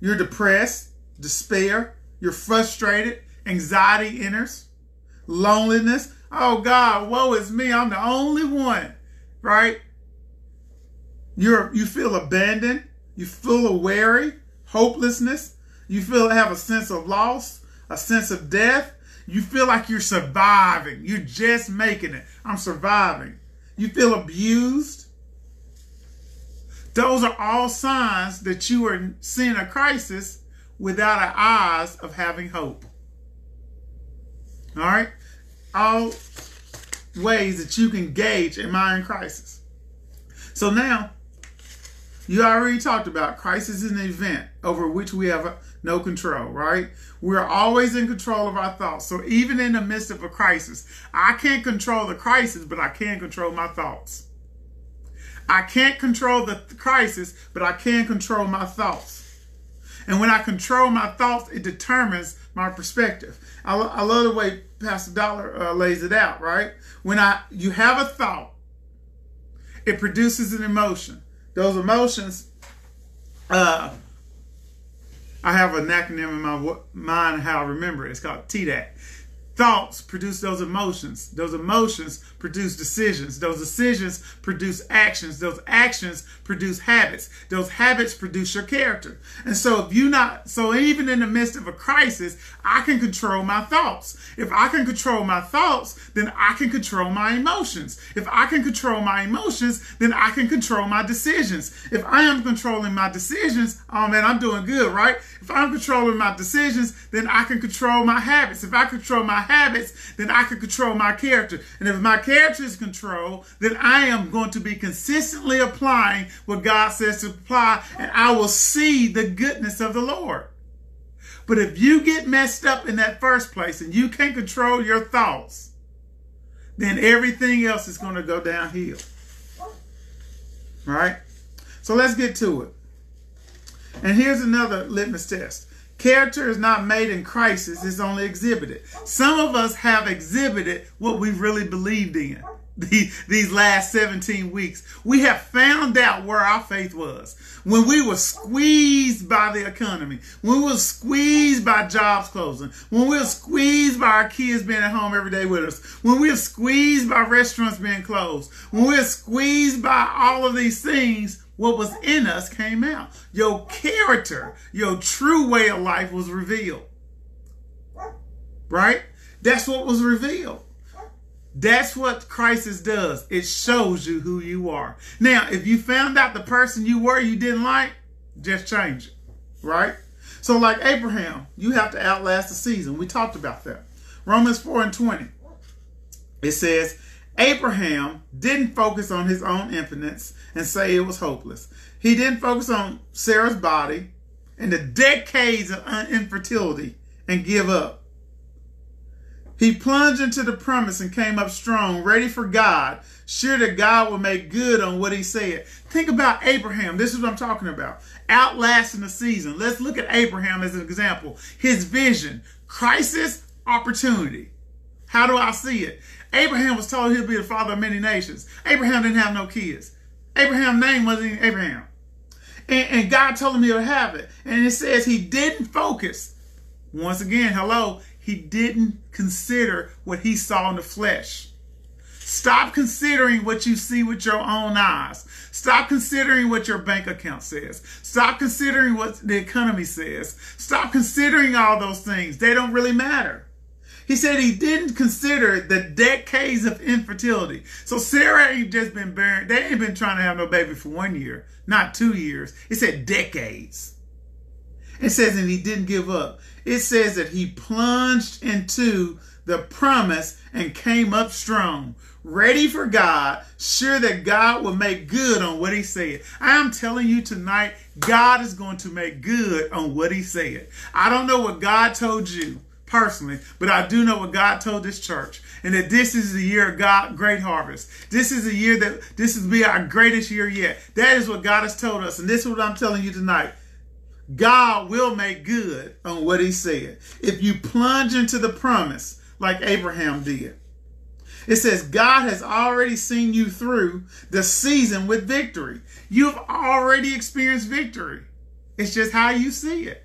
S1: you're depressed, despair, you're frustrated, anxiety enters, loneliness. Oh God, woe is me. I'm the only one, right? You're you feel abandoned, You feel a worry, hopelessness. You feel have a sense of loss, a sense of death. You feel like you're surviving. You're just making it. I'm surviving. You feel abused. Those are all signs that you are seeing a crisis without an eyes of having hope. All right? All ways that you can gauge am I in crisis? So now, you already talked about crisis is an event over which we have no control, right? We're always in control of our thoughts. So even in the midst of a crisis, I can't control the crisis, but I can control my thoughts. I can't control the crisis, but I can control my thoughts. And when I control my thoughts, it determines my perspective. I, I love the way Pastor Dollar uh, lays it out, right? When I you have a thought, it produces an emotion. Those emotions, uh, I have an acronym in my mind how I remember it. It's called TDAC. Thoughts produce those emotions. Those emotions produce decisions. Those decisions produce actions. Those actions produce habits. Those habits produce your character. And so if you not, so even in the midst of a crisis, I can control my thoughts. If I can control my thoughts, then I can control my emotions. If I can control my emotions, then I can control my decisions. If I am controlling my decisions, oh man, I'm doing good, right? If I'm controlling my decisions, then I can control my habits. If I control my habits, then I can control my character. And if my character is controlled, then I am going to be consistently applying what God says to apply, and I will see the goodness of the Lord. But if you get messed up in that first place and you can't control your thoughts, then everything else is going to go downhill. Right? So let's get to it. And here's another litmus test. Character is not made in crisis, it's only exhibited. Some of us have exhibited what we really believed in these last 17 weeks. We have found out where our faith was. When we were squeezed by the economy, when we were squeezed by jobs closing, when we were squeezed by our kids being at home every day with us, when we were squeezed by restaurants being closed, when we were squeezed by all of these things, what was in us came out. Your character, your true way of life was revealed. Right? That's what was revealed. That's what crisis does. It shows you who you are. Now, if you found out the person you were you didn't like, just change it. Right? So, like Abraham, you have to outlast the season. We talked about that. Romans 4 and 20. It says, Abraham didn't focus on his own impotence and say it was hopeless. He didn't focus on Sarah's body and the decades of infertility and give up. He plunged into the promise and came up strong, ready for God, sure that God will make good on what he said. Think about Abraham. This is what I'm talking about. Outlasting the season. Let's look at Abraham as an example. His vision, crisis, opportunity. How do I see it? Abraham was told he'll be the father of many nations. Abraham didn't have no kids. Abraham's name wasn't Abraham. And, and God told him he'll have it. And it says he didn't focus. Once again, hello, he didn't consider what he saw in the flesh. Stop considering what you see with your own eyes. Stop considering what your bank account says. Stop considering what the economy says. Stop considering all those things. They don't really matter. He said he didn't consider the decades of infertility. So Sarah ain't just been bearing, they ain't been trying to have no baby for one year, not two years. It said decades. It says, and he didn't give up. It says that he plunged into the promise and came up strong, ready for God, sure that God will make good on what he said. I'm telling you tonight, God is going to make good on what he said. I don't know what God told you personally, but I do know what God told this church, and that this is the year of God great harvest. This is the year that this is be our greatest year yet. That is what God has told us, and this is what I'm telling you tonight. God will make good on what he said. If you plunge into the promise like Abraham did. It says God has already seen you through the season with victory. You've already experienced victory. It's just how you see it.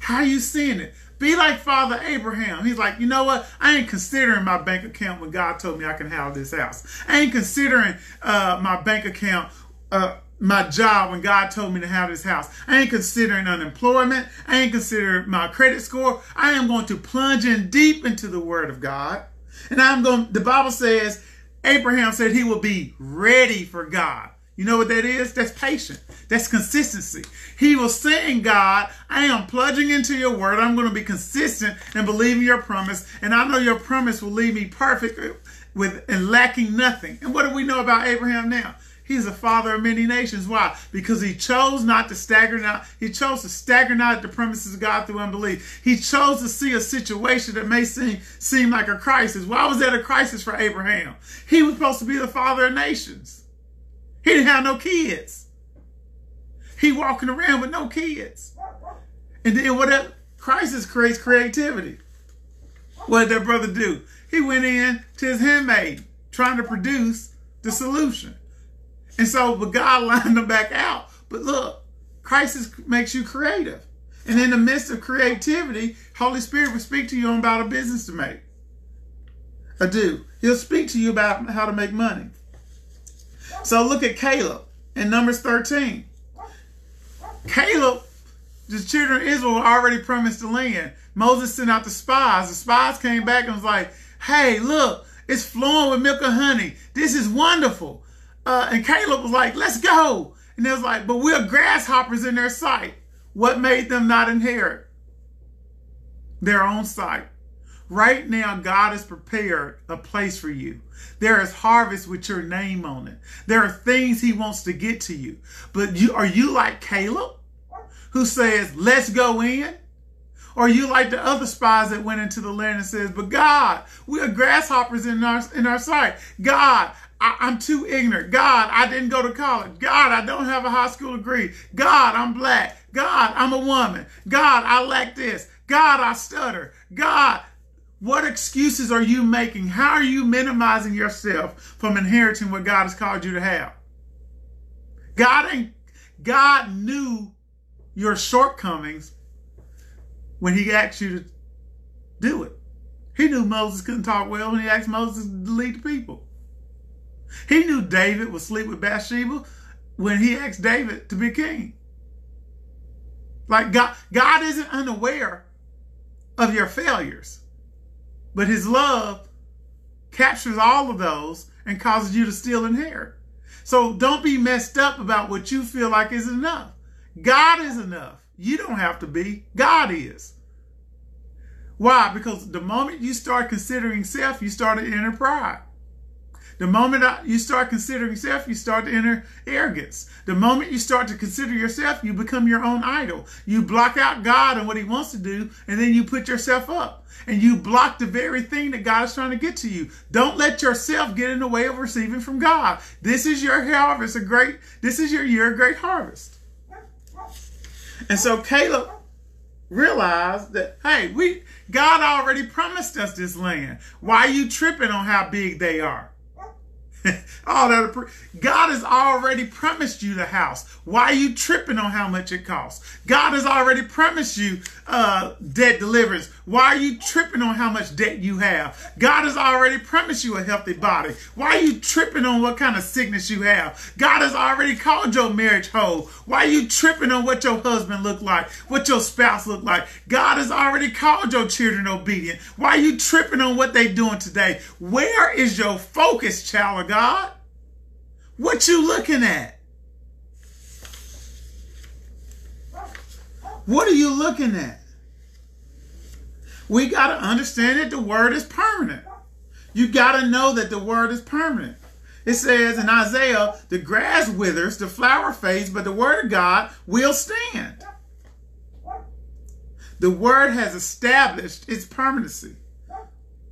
S1: How you seeing it? Be like Father Abraham. He's like, you know what? I ain't considering my bank account when God told me I can have this house. I ain't considering uh, my bank account uh, my job when God told me to have this house. I ain't considering unemployment. I ain't considering my credit score. I am going to plunge in deep into the word of God. And I'm going, the Bible says, Abraham said he will be ready for God. You know what that is? That's patience. That's consistency. He was saying, God, I am plunging into your word. I'm going to be consistent and believe in your promise. And I know your promise will leave me perfect with and lacking nothing. And what do we know about Abraham now? He's a father of many nations. Why? Because he chose not to stagger not. He chose to stagger not at the promises of God through unbelief. He chose to see a situation that may seem seem like a crisis. Why was that a crisis for Abraham? He was supposed to be the father of nations. He didn't have no kids. He walking around with no kids. And then what that crisis creates creativity. What did that brother do? He went in to his handmaid trying to produce the solution. And so, but God lined them back out. But look, crisis makes you creative. And in the midst of creativity, Holy Spirit will speak to you about a business to make. I do. He'll speak to you about how to make money. So look at Caleb in Numbers 13. Caleb, the children of Israel were already promised the land. Moses sent out the spies. The spies came back and was like, hey, look, it's flowing with milk and honey. This is wonderful. Uh, and Caleb was like, let's go. And it was like, but we're grasshoppers in their sight. What made them not inherit? Their own sight. Right now, God has prepared a place for you. There is harvest with your name on it. There are things he wants to get to you. But you are you like Caleb who says, let's go in? Or you like the other spies that went into the land and says, but God, we are grasshoppers in our, in our sight. God, I, am too ignorant. God, I didn't go to college. God, I don't have a high school degree. God, I'm black. God, I'm a woman. God, I lack this. God, I stutter. God, what excuses are you making? How are you minimizing yourself from inheriting what God has called you to have? God ain't, God knew your shortcomings when he asked you to do it. He knew Moses couldn't talk well when he asked Moses to lead the people. He knew David would sleep with Bathsheba when he asked David to be king. Like God, God isn't unaware of your failures, but his love captures all of those and causes you to still inherit. So don't be messed up about what you feel like is enough. God is enough. You don't have to be. God is. Why? Because the moment you start considering self, you start to enter pride. The moment you start considering yourself, you start to enter arrogance. The moment you start to consider yourself, you become your own idol. You block out God and what he wants to do, and then you put yourself up. And you block the very thing that God is trying to get to you. Don't let yourself get in the way of receiving from God. This is your harvest, a great, this is your year of great harvest. And so Caleb realized that, hey, we God already promised us this land. Why are you tripping on how big they are? All that God has already promised you the house. Why are you tripping on how much it costs? God has already promised you uh, debt deliverance. Why are you tripping on how much debt you have? God has already promised you a healthy body. Why are you tripping on what kind of sickness you have? God has already called your marriage whole. Why are you tripping on what your husband look like? What your spouse look like? God has already called your children obedient. Why are you tripping on what they doing today? Where is your focus, child God? What you looking at? What are you looking at? We got to understand that the word is permanent. You got to know that the word is permanent. It says in Isaiah, the grass withers, the flower fades, but the word of God will stand. The word has established its permanency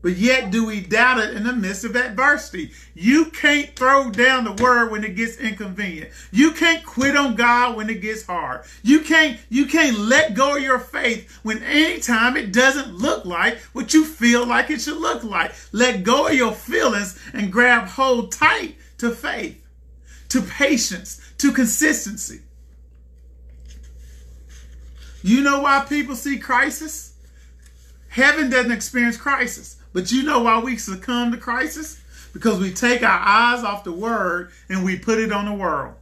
S1: but yet do we doubt it in the midst of adversity. You can't throw down the word when it gets inconvenient. You can't quit on God when it gets hard. You can't, you can't let go of your faith when anytime it doesn't look like what you feel like it should look like. Let go of your feelings and grab hold tight to faith, to patience, to consistency. You know why people see crisis? Heaven doesn't experience crisis. But you know why we succumb to crisis? Because we take our eyes off the word and we put it on the world.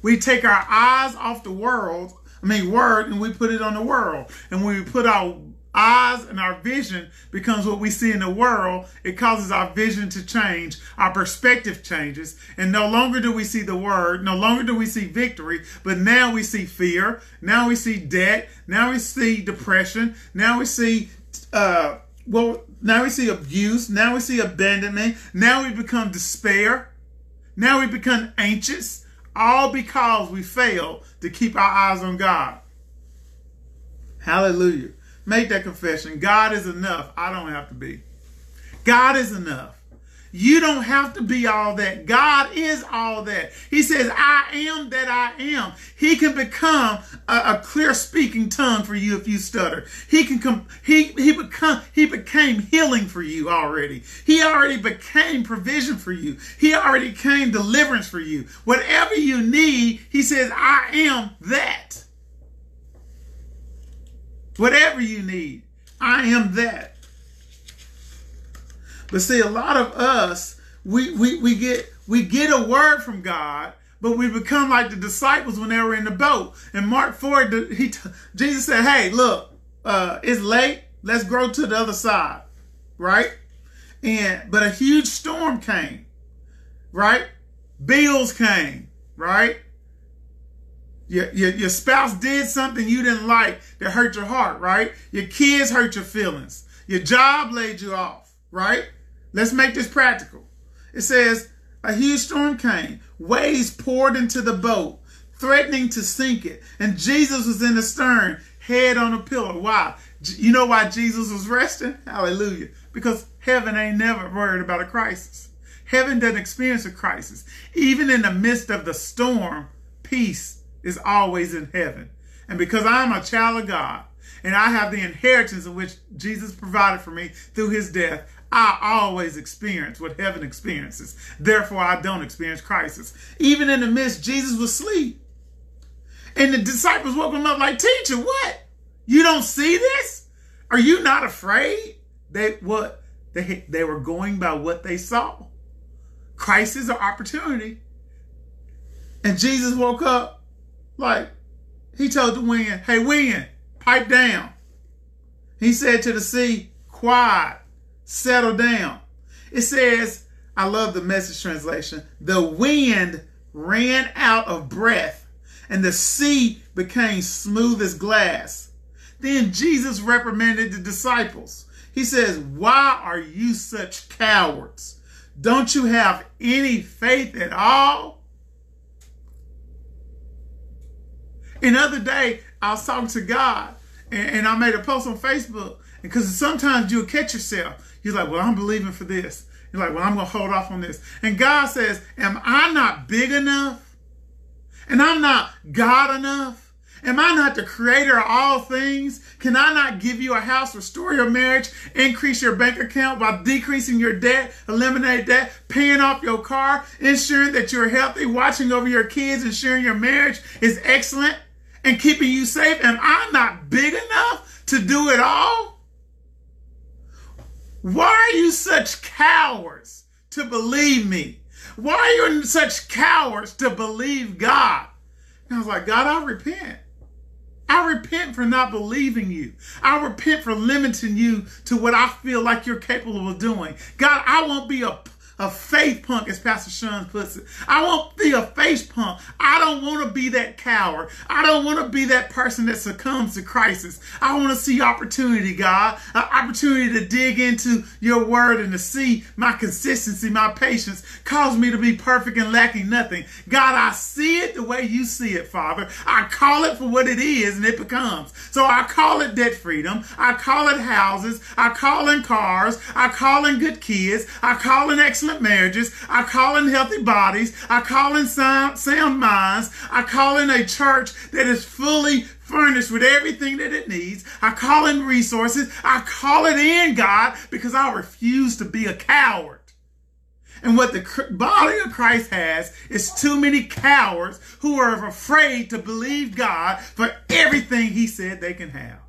S1: We take our eyes off the world, I mean, word, and we put it on the world. And when we put our eyes and our vision becomes what we see in the world, it causes our vision to change. Our perspective changes. And no longer do we see the word. No longer do we see victory, but now we see fear. Now we see debt. Now we see depression. Now we see, uh, well, now we see abuse. Now we see abandonment. Now we become despair. Now we become anxious. All because we fail to keep our eyes on God. Hallelujah. Make that confession. God is enough. I don't have to be. God is enough. You don't have to be all that. God is all that. He says, I am that I am. He can become a, a, clear speaking tongue for you if you stutter. He can come, he, he become, he became healing for you already. He already became provision for you. He already came deliverance for you. Whatever you need, he says, I am that. Whatever you need, I am that. But see, a lot of us, we, we, we get we get a word from God, but we become like the disciples when they were in the boat. And Mark 4, he, Jesus said, hey, look, uh, it's late. Let's go to the other side. Right? And, but a huge storm came. Right? Bills came. Right? Your, your, your spouse did something you didn't like that hurt your heart, right? Your kids hurt your feelings. Your job laid you off, right? Let's make this practical. It says, a huge storm came, waves poured into the boat, threatening to sink it. And Jesus was in the stern, head on a pillow. Why? You know why Jesus was resting? Hallelujah. Because heaven ain't never worried about a crisis. Heaven doesn't experience a crisis. Even in the midst of the storm, peace is always in heaven. And because I'm a child of God and I have the inheritance of which Jesus provided for me through his death, I always experience what heaven experiences. Therefore, I don't experience crisis. Even in the midst, Jesus was asleep. And the disciples woke him up like, teacher, what? You don't see this? Are you not afraid? They what? They, they were going by what they saw. Crisis or opportunity. And Jesus woke up like, he told the wind, hey, wind, pipe down. He said to the sea, quiet, settle down. It says, I love the message translation, the wind ran out of breath and the sea became smooth as glass. Then Jesus reprimanded the disciples. He says, Why are you such cowards? Don't you have any faith at all? Another day, I was talking to God and, and I made a post on Facebook because sometimes you'll catch yourself. You're like, well, I'm believing for this. You're like, well, I'm going to hold off on this. And God says, am I not big enough? And I'm not God enough? Am I not the creator of all things? Can I not give you a house, restore your marriage, increase your bank account while decreasing your debt, eliminate debt, paying off your car, ensuring that you're healthy, watching over your kids, ensuring your marriage is excellent? and keeping you safe, and I'm not big enough to do it all? Why are you such cowards to believe me? Why are you such cowards to believe God? And I was like, God, I repent. I repent for not believing you. I repent for limiting you to what I feel like you're capable of doing. God, I won't be a a faith punk, as Pastor Sean puts it. I won't be a faith punk. I don't want to be that coward. I don't want to be that person that succumbs to crisis. I want to see opportunity, God, an opportunity to dig into your word and to see my consistency, my patience, cause me to be perfect and lacking nothing. God, I see it the way you see it, Father. I call it for what it is and it becomes. So I call it debt freedom. I call it houses. I call in cars. I call in good kids. I call in excellent excellent marriages. I call in healthy bodies. I call in sound, sound minds. I call in a church that is fully furnished with everything that it needs. I call in resources. I call it in, God, because I refuse to be a coward. And what the body of Christ has is too many cowards who are afraid to believe God for everything he said they can have.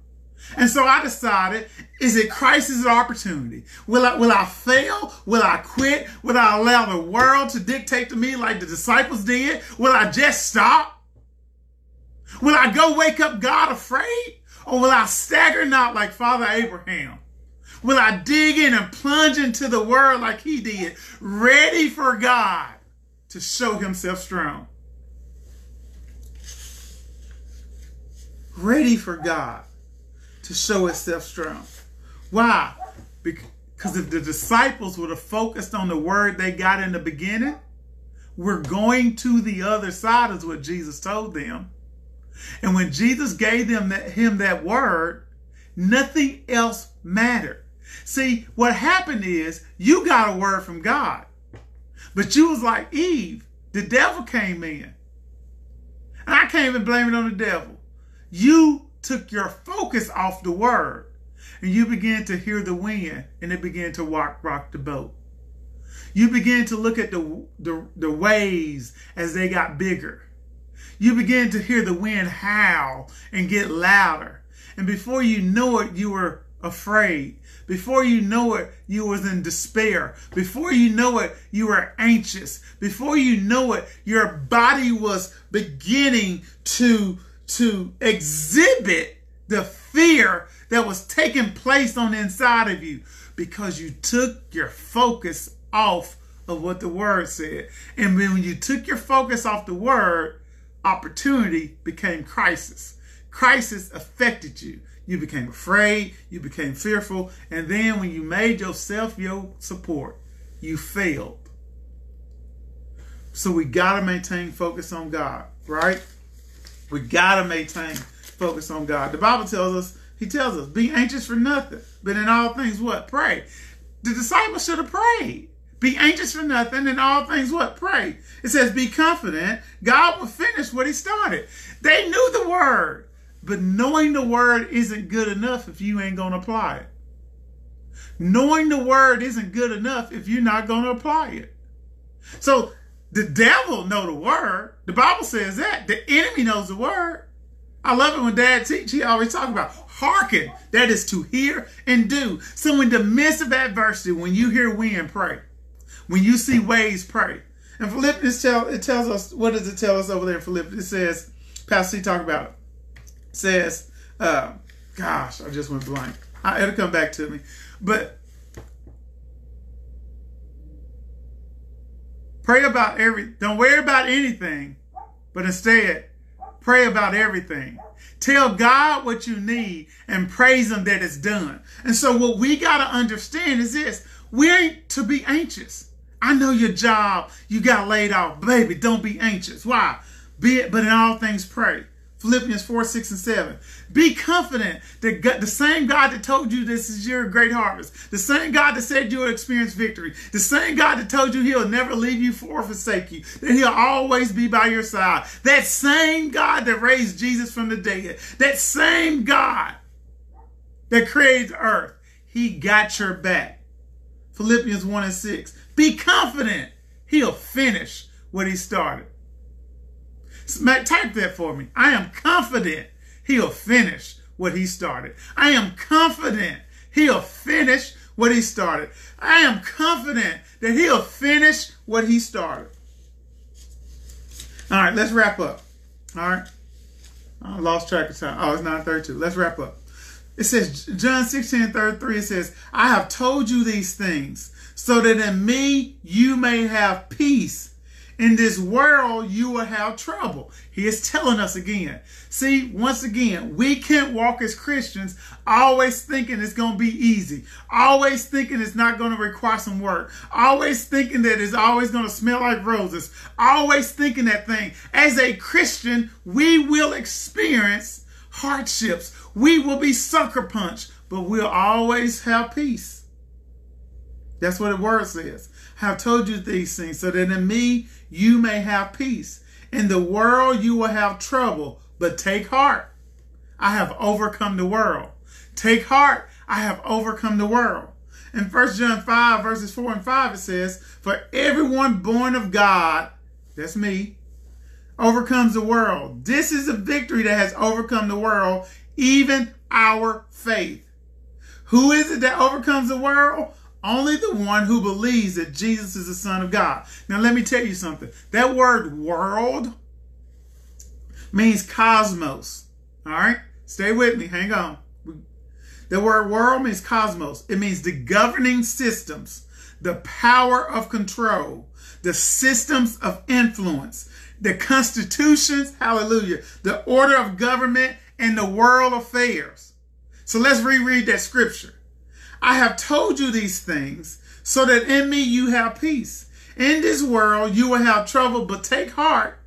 S1: And so I decided, is it crisis or opportunity? Will I, will I fail? Will I quit? Will I allow the world to dictate to me like the disciples did? Will I just stop? Will I go wake up God afraid? Or will I stagger not like Father Abraham? Will I dig in and plunge into the word like he did, ready for God to show himself strong? Ready for God to show itself strong. Why? Because if the disciples would have focused on the word they got in the beginning, we're going to the other side, is what Jesus told them. And when Jesus gave them that, him that word, nothing else mattered. See, what happened is you got a word from God, but you was like Eve. The devil came in. And I can't even blame it on the devil. You took your focus off the word and you began to hear the wind and it began to rock, rock the boat. You began to look at the, the, the waves as they got bigger. You began to hear the wind howl and get louder. And before you know it, you were afraid. Before you know it, you was in despair. Before you know it, you were anxious. Before you know it, your body was beginning to to exhibit the fear that was taking place on the inside of you because you took your focus off of what the word said. And then when you took your focus off the word, opportunity became crisis. Crisis affected you. You became afraid, you became fearful, and then when you made yourself your support, you failed. So we got to maintain focus on God, right? We got to maintain focus on God. The Bible tells us, He tells us, be anxious for nothing, but in all things, what? Pray. The disciples should have prayed. Be anxious for nothing, in all things, what? Pray. It says, be confident. God will finish what He started. They knew the word, but knowing the word isn't good enough if you ain't to apply it. Knowing the word isn't good enough if you're not to apply it. So the devil know the word. The Bible says that. The enemy knows the word. I love it when dad teach. He always talk about hearken. That is to hear and do. So in the midst of adversity, when you hear wind, pray. When you see waves, pray. And Philippians tell it tells us what does it tell us over there in Philippians? It says, Pastor C talk about it. it says, uh, gosh, I just went blank. I, it'll come back to me. But Pray about every, don't worry about anything, but instead pray about everything. Tell God what you need and praise Him that it's done. And so what we got to understand is this. We ain't to be anxious. I know your job, you got laid off. Baby, don't be anxious. Why? Be it, but in all things pray. Philippians 4, 6, and 7. Be confident that God, the same God that told you this is your great harvest, the same God that said you'll experience victory, the same God that told you he'll never leave you or forsake you, that he'll always be by your side, that same God that raised Jesus from the dead, that same God that created earth, he got your back. Philippians 1 and 6. Be confident he'll finish what he started. Type that for me. I am confident he'll finish what he started. I am confident he'll finish what he started. I am confident that he'll finish what he started. All right, let's wrap up. All right. I lost track of time. Oh, it's 932. Let's wrap up. It says, John 16, 33, it says, I have told you these things so that in me you may have peace in this world you will have trouble. He is telling us again. See, once again, we can't walk as Christians always thinking it's going to be easy, always thinking it's not going to require some work, always thinking that it's always going to smell like roses, always thinking that thing. As a Christian, we will experience hardships. We will be sucker punched, but we'll always have peace. That's what the word says. I have told you these things so that in me you may have peace. In the world you will have trouble, but take heart. I have overcome the world. Take heart. I have overcome the world. In 1 John 5, verses 4 and 5, it says, For everyone born of God, that's me, overcomes the world. This is a victory that has overcome the world, even our faith. Who is it that overcomes the world? Only the one who believes that Jesus is the Son of God. Now, let me tell you something. That word world means cosmos. All right? Stay with me. Hang on. The word world means cosmos. It means the governing systems, the power of control, the systems of influence, the constitutions, hallelujah, the order of government, and the world affairs. So let's reread that scripture. I have told you these things so that in me you have peace. In this world you will have trouble, but take heart.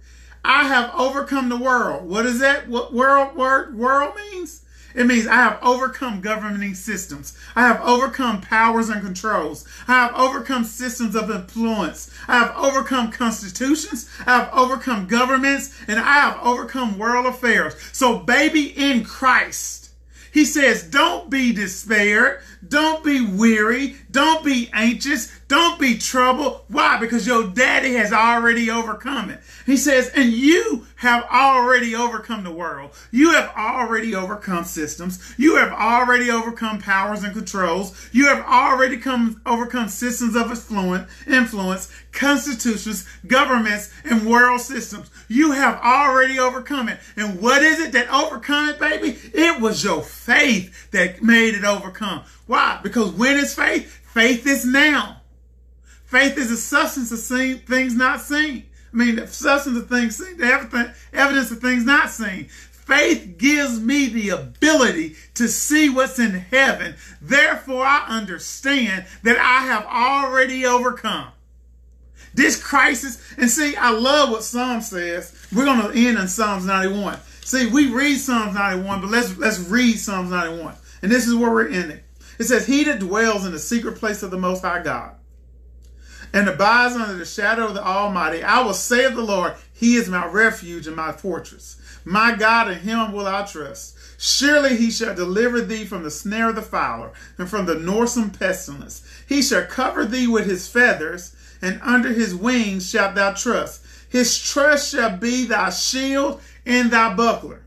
S1: I have overcome the world. What is that? What world word world means? It means I have overcome governing systems. I have overcome powers and controls. I have overcome systems of influence. I have overcome constitutions. I have overcome governments and I have overcome world affairs. So baby in Christ, he says, don't be despaired. Don't be weary. Don't be anxious. Don't be troubled. Why? Because your daddy has already overcome it. He says, and you have already overcome the world. You have already overcome systems. You have already overcome powers and controls. You have already come overcome systems of influence, influence, constitutions, governments, and world systems. You have already overcome it. And what is it that overcome it, baby? It was your faith that made it overcome. Why? Because when it's faith, faith is now. Faith is a substance of seen, things not seen. I mean, the substance of things seen, the evidence of things not seen. Faith gives me the ability to see what's in heaven. Therefore, I understand that I have already overcome this crisis. And see, I love what Psalm says. We're going to end in Psalms 91. See, we read Psalms 91, but let's let's read Psalms 91. And this is where we're in it. It says, He that dwells in the secret place of the Most High God and abides under the shadow of the Almighty, I will say of the Lord, He is my refuge and my fortress. My God, in Him will I trust. Surely He shall deliver thee from the snare of the fowler and from the noisome pestilence. He shall cover thee with His feathers, and under His wings shalt thou trust. His trust shall be thy shield and thy buckler.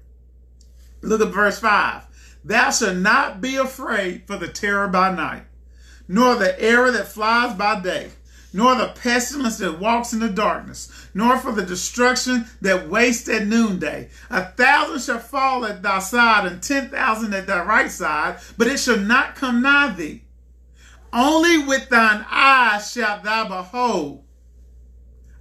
S1: Look at verse 5. Thou shalt not be afraid for the terror by night, nor the arrow that flies by day, nor the pestilence that walks in the darkness, nor for the destruction that wastes at noonday. A thousand shall fall at thy side, and ten thousand at thy right side, but it shall not come nigh thee. Only with thine eyes shalt thou behold.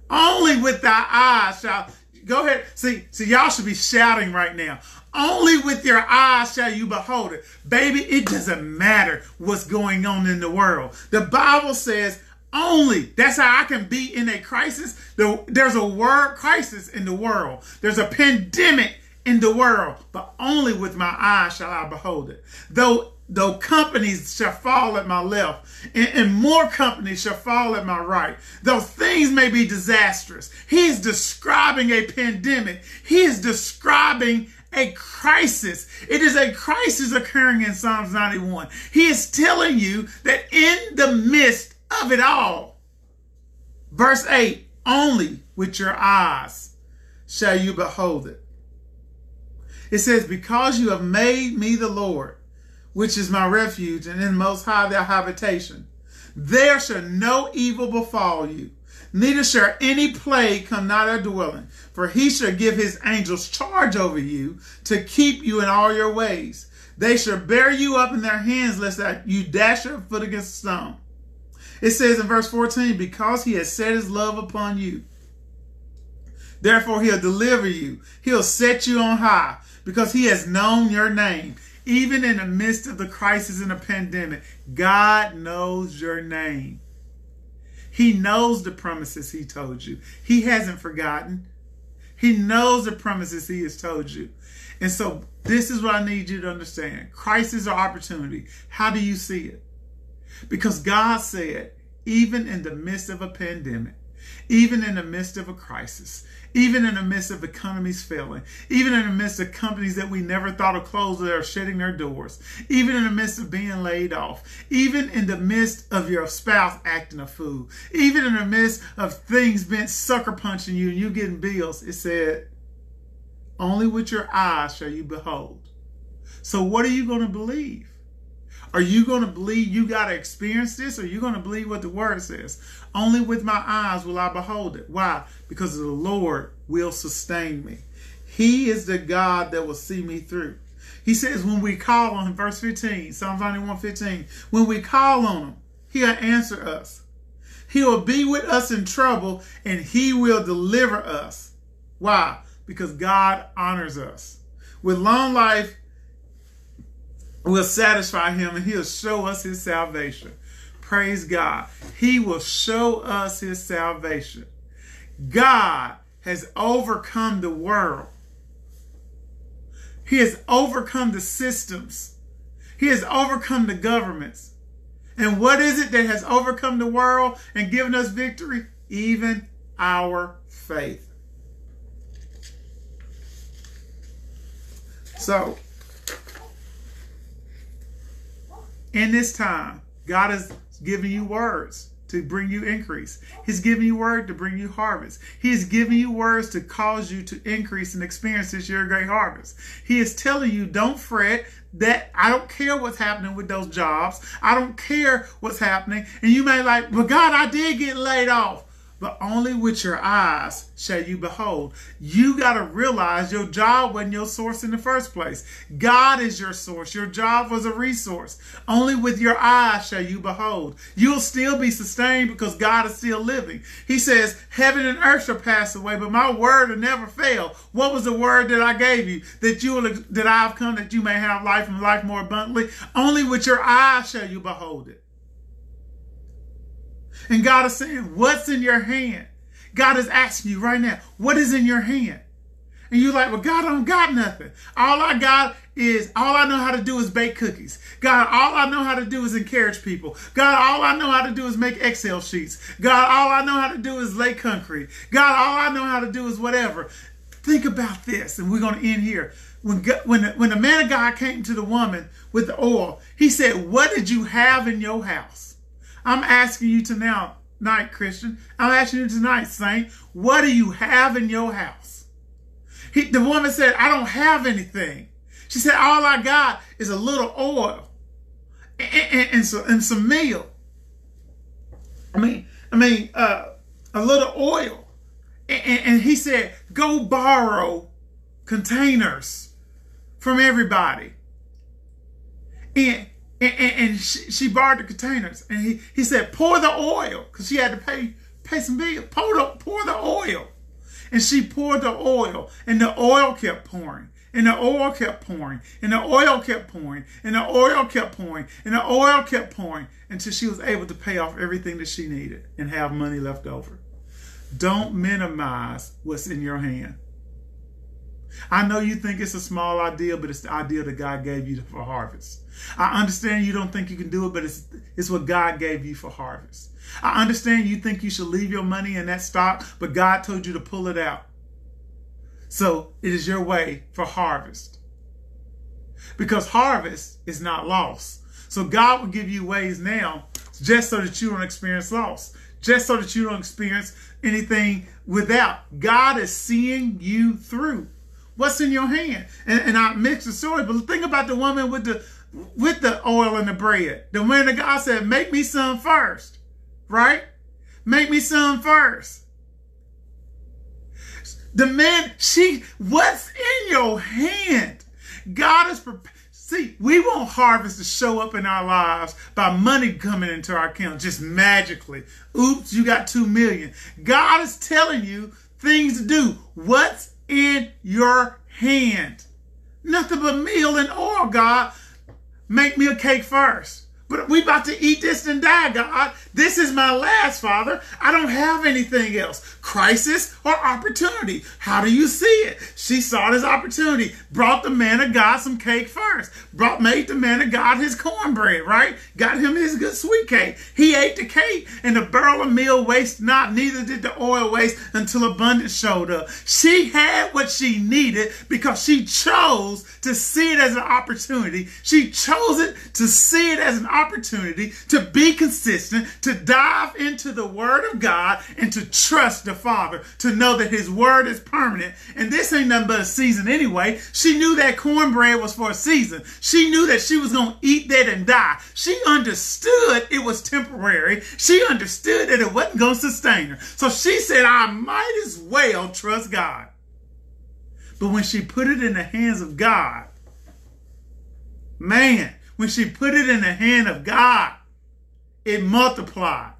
S1: Only with thy eyes shall go ahead. See, see, y'all should be shouting right now. Only with your eyes shall you behold it. Baby, it doesn't matter what's going on in the world. The Bible says only. That's how I can be in a crisis. There's a word crisis in the world. There's a pandemic in the world, but only with my eyes shall I behold it. Though though companies shall fall at my left and, and, more companies shall fall at my right though things may be disastrous he is describing a pandemic he is describing a crisis. It is a crisis occurring in Psalms 91. He is telling you that in the midst of it all, verse 8, only with your eyes shall you behold it. It says, Because you have made me the Lord, which is my refuge, and in most high their habitation, there shall no evil befall you neither shall any plague come nigh thy dwelling. For he shall give his angels charge over you to keep you in all your ways. They shall bear you up in their hands, lest that you dash your foot against a stone. It says in verse 14, because he has set his love upon you. Therefore he'll deliver you. He'll set you on high because he has known your name. Even in the midst of the crisis and the pandemic, God knows your name. He knows the promises he told you. He hasn't forgotten. He knows the promises he has told you. And so this is what I need you to understand. Crisis or opportunity. How do you see it? Because God said, even in the midst of a pandemic, even in the midst of a crisis, even in the midst of economies failing, even in the midst of companies that we never thought of closing that are shutting their doors, even in the midst of being laid off, even in the midst of your spouse acting a fool, even in the midst of things being sucker punching you and you getting bills, it said, only with your eyes shall you behold. So what are you going to believe? Are you going to believe you got to experience this or are you going to believe what the word says? Only with my eyes will I behold it. Why? Because the Lord will sustain me. He is the God that will see me through. He says when we call on him, verse 15, Psalm 91 15, when we call on him, he'll answer us. He will be with us in trouble and he will deliver us. Why? Because God honors us. With long life, will satisfy him and he'll show us his salvation. Praise God. He will show us his salvation. God has overcome the world. He has overcome the systems. He has overcome the governments. And what is it that has overcome the world and given us victory? Even our faith. So, in this time, God is giving you words to bring you increase. He's giving you word to bring you harvest. He is giving you words to cause you to increase and experience this year great harvest. He is telling you, don't fret that I don't care what's happening with those jobs. I don't care what's happening. And you may like, but God, I did get laid off but only with your eyes shall you behold. You got to realize your job wasn't your source in the first place. God is your source. Your job was a resource. Only with your eyes shall you behold. You'll still be sustained because God is still living. He says, Heaven and earth shall pass away, but my word will never fail. What was the word that I gave you? That you will, that I have come that you may have life and life more abundantly. Only with your eyes shall you behold it. And God is saying, What's in your hand? God is asking you right now, What is in your hand? And you're like, Well, God, I don't got nothing. All I got is, all I know how to do is bake cookies. God, all I know how to do is encourage people. God, all I know how to do is make Excel sheets. God, all I know how to do is lay concrete. God, all I know how to do is whatever. Think about this, and we're going to end here. When, when, when the man of God came to the woman with the oil, he said, What did you have in your house? I'm asking you tonight, night, Christian. I'm asking you tonight, Saint. What do you have in your house? He, the woman said, I don't have anything. She said, all I got is a little oil and, and, and, some, and some meal. I mean, I mean, uh, a little oil. And, and he said, go borrow containers from everybody. And and, and, and she, she, borrowed the containers. And he, he said, pour the oil, because she had to pay pay some bills. Pour the, pour the oil. And she poured the oil, and the oil kept pouring. And the oil kept pouring, and the oil kept pouring, and the oil kept pouring, and the oil kept pouring until she was able to pay off everything that she needed and have money left over. Don't minimize what's in your hand. I know you think it's a small idea, but it's the idea that God gave you for harvest. I understand you don't think you can do it, but it's, it's what God gave you for harvest. I understand you think you should leave your money in that stock, but God told you to pull it out. So it is your way for harvest. Because harvest is not loss. So God will give you ways now just so that you don't experience loss, just so that you don't experience anything without. God is seeing you through. What's in your hand? And, and I mixed the story, but think about the woman with the with the oil and the bread. The man of God said, make me some first, right? Make me some first. The man, she, what's in your hand? God is prepared. See, we want harvest to show up in our lives by money coming into our account just magically. Oops, you got two million. God is telling you things to do. What's in your hand. Nothing but meal and oil, God. Make me a cake first. But we about to eat this and die, God. This is my last, Father. I don't have anything else. Crisis or opportunity? How do you see it? She saw this opportunity. Brought the man of God some cake first. Brought made the man of God his cornbread, right? Got him his good sweet cake. He ate the cake, and the barrel of meal waste not. Neither did the oil waste until abundance showed up. She had what she needed because she chose to see it as an opportunity. She chose it to see it as an opportunity opportunity to be consistent, to dive into the Word of God, and to trust the Father, to know that His Word is permanent. And this ain't nothing but a season anyway. She knew that cornbread was for a season. She knew that she was going to eat that and die. She understood it was temporary. She understood that it wasn't going to sustain her. So she said, I might as well trust God. But when she put it in the hands of God, man, when she put it in the hand of God, it multiplied.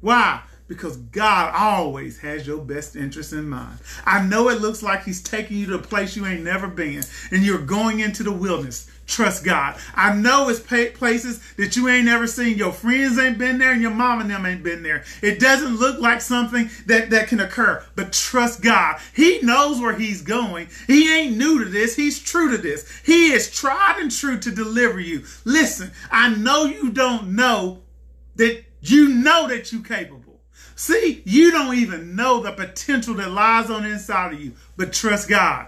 S1: Why? Because God always has your best interest in mind. I know it looks like He's taking you to a place you ain't never been, and you're going into the wilderness trust God. I know it's places that you ain't never seen. Your friends ain't been there and your mom and them ain't been there. It doesn't look like something that, that can occur, but trust God. He knows where he's going. He ain't new to this. He's true to this. He is tried and true to deliver you. Listen, I know you don't know that you know that you're capable. See, you don't even know the potential that lies on the inside of you, but trust God.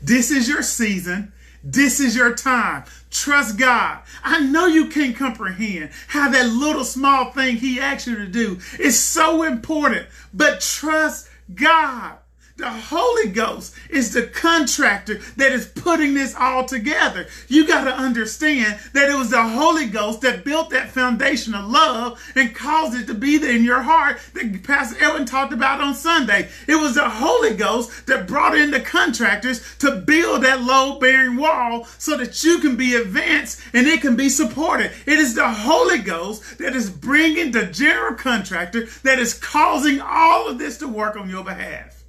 S1: This is your season. This is your time. Trust God. I know you can't comprehend how that little small thing He asked you to do is so important, but trust God. The Holy Ghost is the contractor that is putting this all together. You got to understand that it was the Holy Ghost that built that foundation of love and caused it to be there in your heart that Pastor Edwin talked about on Sunday. It was the Holy Ghost that brought in the contractors to build that load bearing wall so that you can be advanced and it can be supported. It is the Holy Ghost that is bringing the general contractor that is causing all of this to work on your behalf.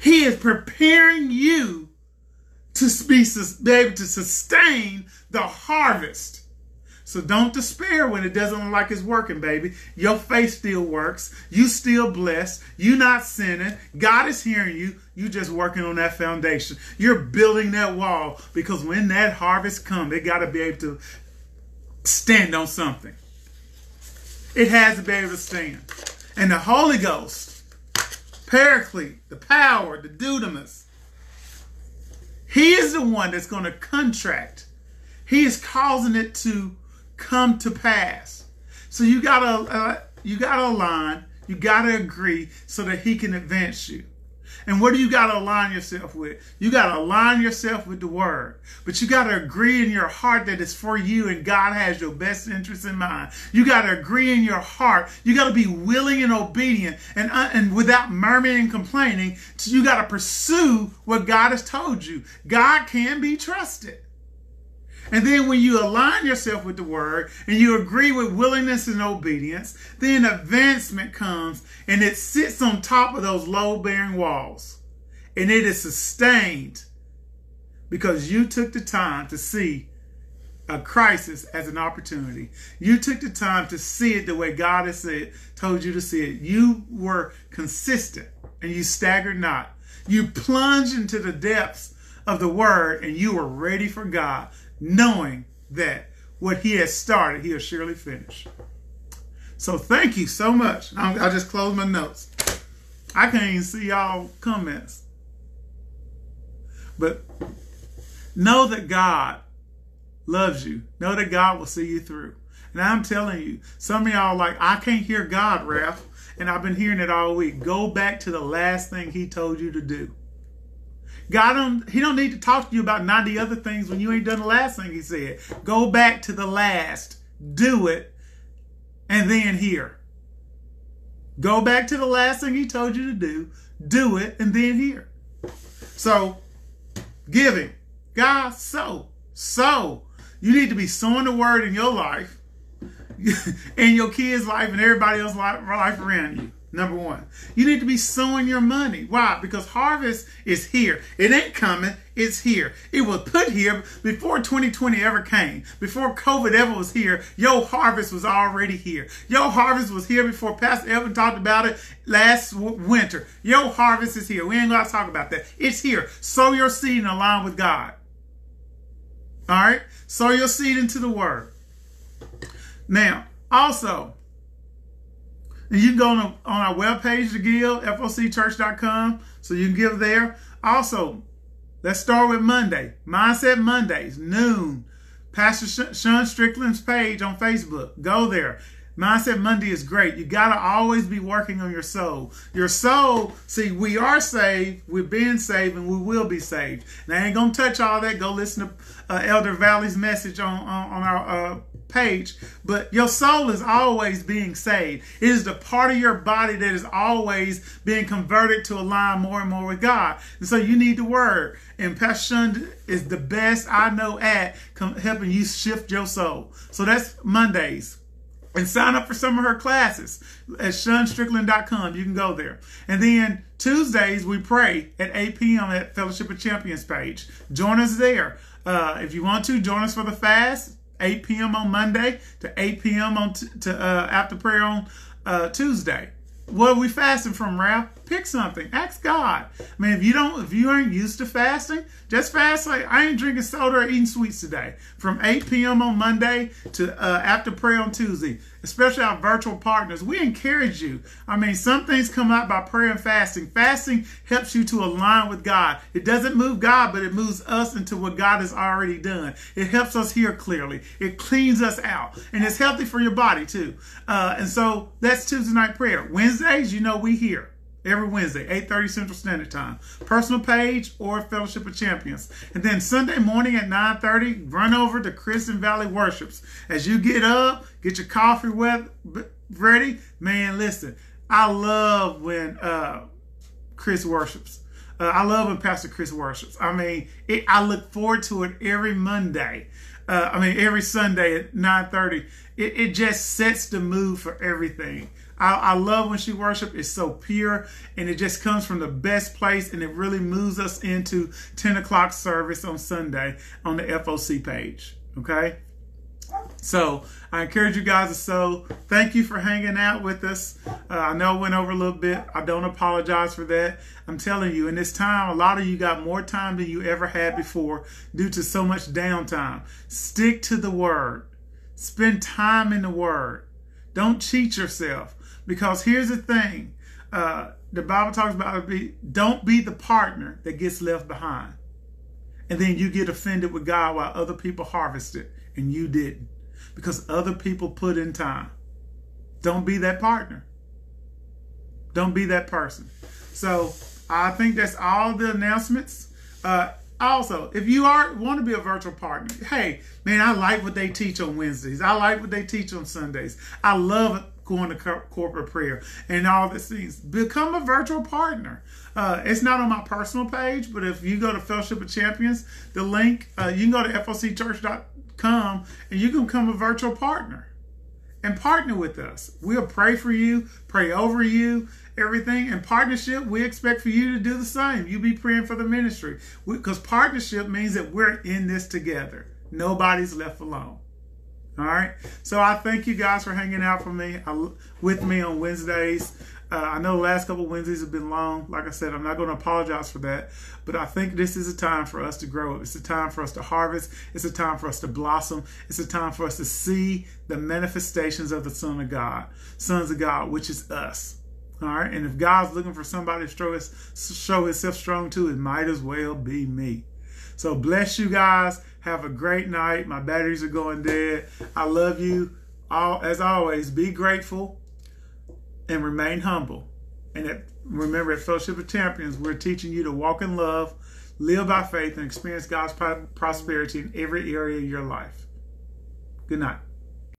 S1: He is preparing you to be, be able to sustain the harvest. So don't despair when it doesn't look like it's working, baby. Your faith still works. You still blessed. You not sinning. God is hearing you. You just working on that foundation. You're building that wall because when that harvest comes, it got to be able to stand on something. It has to be able to stand. And the Holy Ghost Paraclete, the power, the dunamis. He is the one that's going to contract. He is causing it to come to pass. So you gotta uh, you gotta align. You gotta agree so that he can advance you. And what do you got to align yourself with? You got to align yourself with the word. But you got to agree in your heart that it's for you and God has your best interest in mind. You got to agree in your heart. You got to be willing and obedient and, uh, and without murmuring and complaining. You got to pursue what God has told you. God can be trusted. And then when you align yourself with the word and you agree with willingness and obedience, then advancement comes and it sits on top of those load bearing walls. And it is sustained because you took the time to see a crisis as an opportunity. You took the time to see it the way God has said, told you to see it. You were consistent and you staggered not. You plunged into the depths of the word and you were ready for God knowing that what he has started, he'll surely finish. So thank you so much. I just closed my notes. I can't even see y'all comments. But know that God loves you. Know that God will see you through. And I'm telling you, some of y'all like, I can't hear God, Ralph. And I've been hearing it all week. Go back to the last thing he told you to do. God don't he don't need to talk to you about 90 other things when you ain't done the last thing he said. Go back to the last, do it, and then hear. Go back to the last thing he told you to do, do it, and then hear. So, giving. God, so, so. You need to be sowing the word in your life, in your kids' life, and everybody else's life, life around you. Number one, you need to be sowing your money. Why? Because harvest is here. It ain't coming. It's here. It was put here before 2020 ever came. Before COVID ever was here, your harvest was already here. Your harvest was here before Pastor Evan talked about it last winter. Your harvest is here. We ain't going to talk about that. It's here. Sow your seed and align with God. All right? Sow your seed into the word. Now, also, you can go on, on our webpage to give, focchurch.com, so you can give there. Also, let's start with Monday. Mindset Mondays, noon. Pastor Shun Strickland's page on Facebook. Go there. Mindset Monday is great. You got to always be working on your soul. Your soul, see, we are saved, we've been saved, and we will be saved. Now, I ain't going to touch all that. Go listen to uh, Elder Valley's message on, on, on our uh, page. But your soul is always being saved. It is the part of your body that is always being converted to align more and more with God. And so you need the word. And Pastor Shun is the best I know at helping you shift your soul. So that's Mondays and sign up for some of her classes at shunstrickland.com. You can go there. And then Tuesdays, we pray at 8 p.m. at Fellowship of Champions page. Join us there. Uh, if you want to, join us for the fast, 8 p.m. on Monday to 8 p.m. on t- to uh, after prayer on uh, Tuesday. What are we fasting from, Ralph? Pick something. Ask God. I mean, if you don't, if you aren't used to fasting, just fast like I ain't drinking soda or eating sweets today. From 8 p.m. on Monday to uh, after prayer on Tuesday especially our virtual partners, we encourage you. I mean, some things come out by prayer and fasting. Fasting helps you to align with God. It doesn't move God, but it moves us into what God has already done. It helps us hear clearly. It cleans us out, and it's healthy for your body too. Uh, and so that's Tuesday night prayer. Wednesdays, you know, we here every Wednesday, 8.30 Central Standard Time. Personal page or Fellowship of Champions. And then Sunday morning at 9.30, run over to Kristen Valley Worships. As you get up, get your coffee ready. Man, listen, I love when uh, Chris worships. Uh, I love when Pastor Chris worships. I mean, it, I look forward to it every Monday. Uh, I mean, every Sunday at 9.30. It, it just sets the mood for everything. I, I love when she worship. It's so pure and it just comes from the best place and it really moves us into 10 o'clock service on Sunday on the FOC page. Okay. So I encourage you guys to sow. Thank you for hanging out with us. Uh, I know I went over a little bit. I don't apologize for that. I'm telling you, in this time, a lot of you got more time than you ever had before due to so much downtime. Stick to the word. Spend time in the word. Don't cheat yourself. Because here's the thing uh, the Bible talks about be, don't be the partner that gets left behind. And then you get offended with God while other people harvested and you didn't. Because other people put in time. Don't be that partner. Don't be that person. So I think that's all the announcements. Uh, also, if you are want to be a virtual partner, hey, man, I like what they teach on Wednesdays. I like what they teach on Sundays. I love going to co- corporate prayer and all these things. Become a virtual partner. Uh, it's not on my personal page, but if you go to Fellowship of Champions, the link, uh, you can go to focchurch.com and you can become a virtual partner and partner with us. We'll pray for you, pray over you, everything. In partnership, we expect for you to do the same. You be praying for the ministry because partnership means that we're in this together. Nobody's left alone. All right. So I thank you guys for hanging out for me I, with me on Wednesdays. Uh, I know the last couple Wednesdays have been long. Like I said, I'm not going to apologize for that. But I think this is a time for us to grow. It's a time for us to harvest. It's a time for us to blossom. It's a time for us to see the manifestations of the Son of God, sons of God, which is us. All right. And if God's looking for somebody to show, his, show himself strong to, it might as well be me. So bless you guys. Have a great night. My batteries are going dead. I love you. All as always, be grateful and remain humble. And at, remember, at Fellowship of Champions, we're teaching you to walk in love, live by faith, and experience God's prosperity in every area of your life. Good night.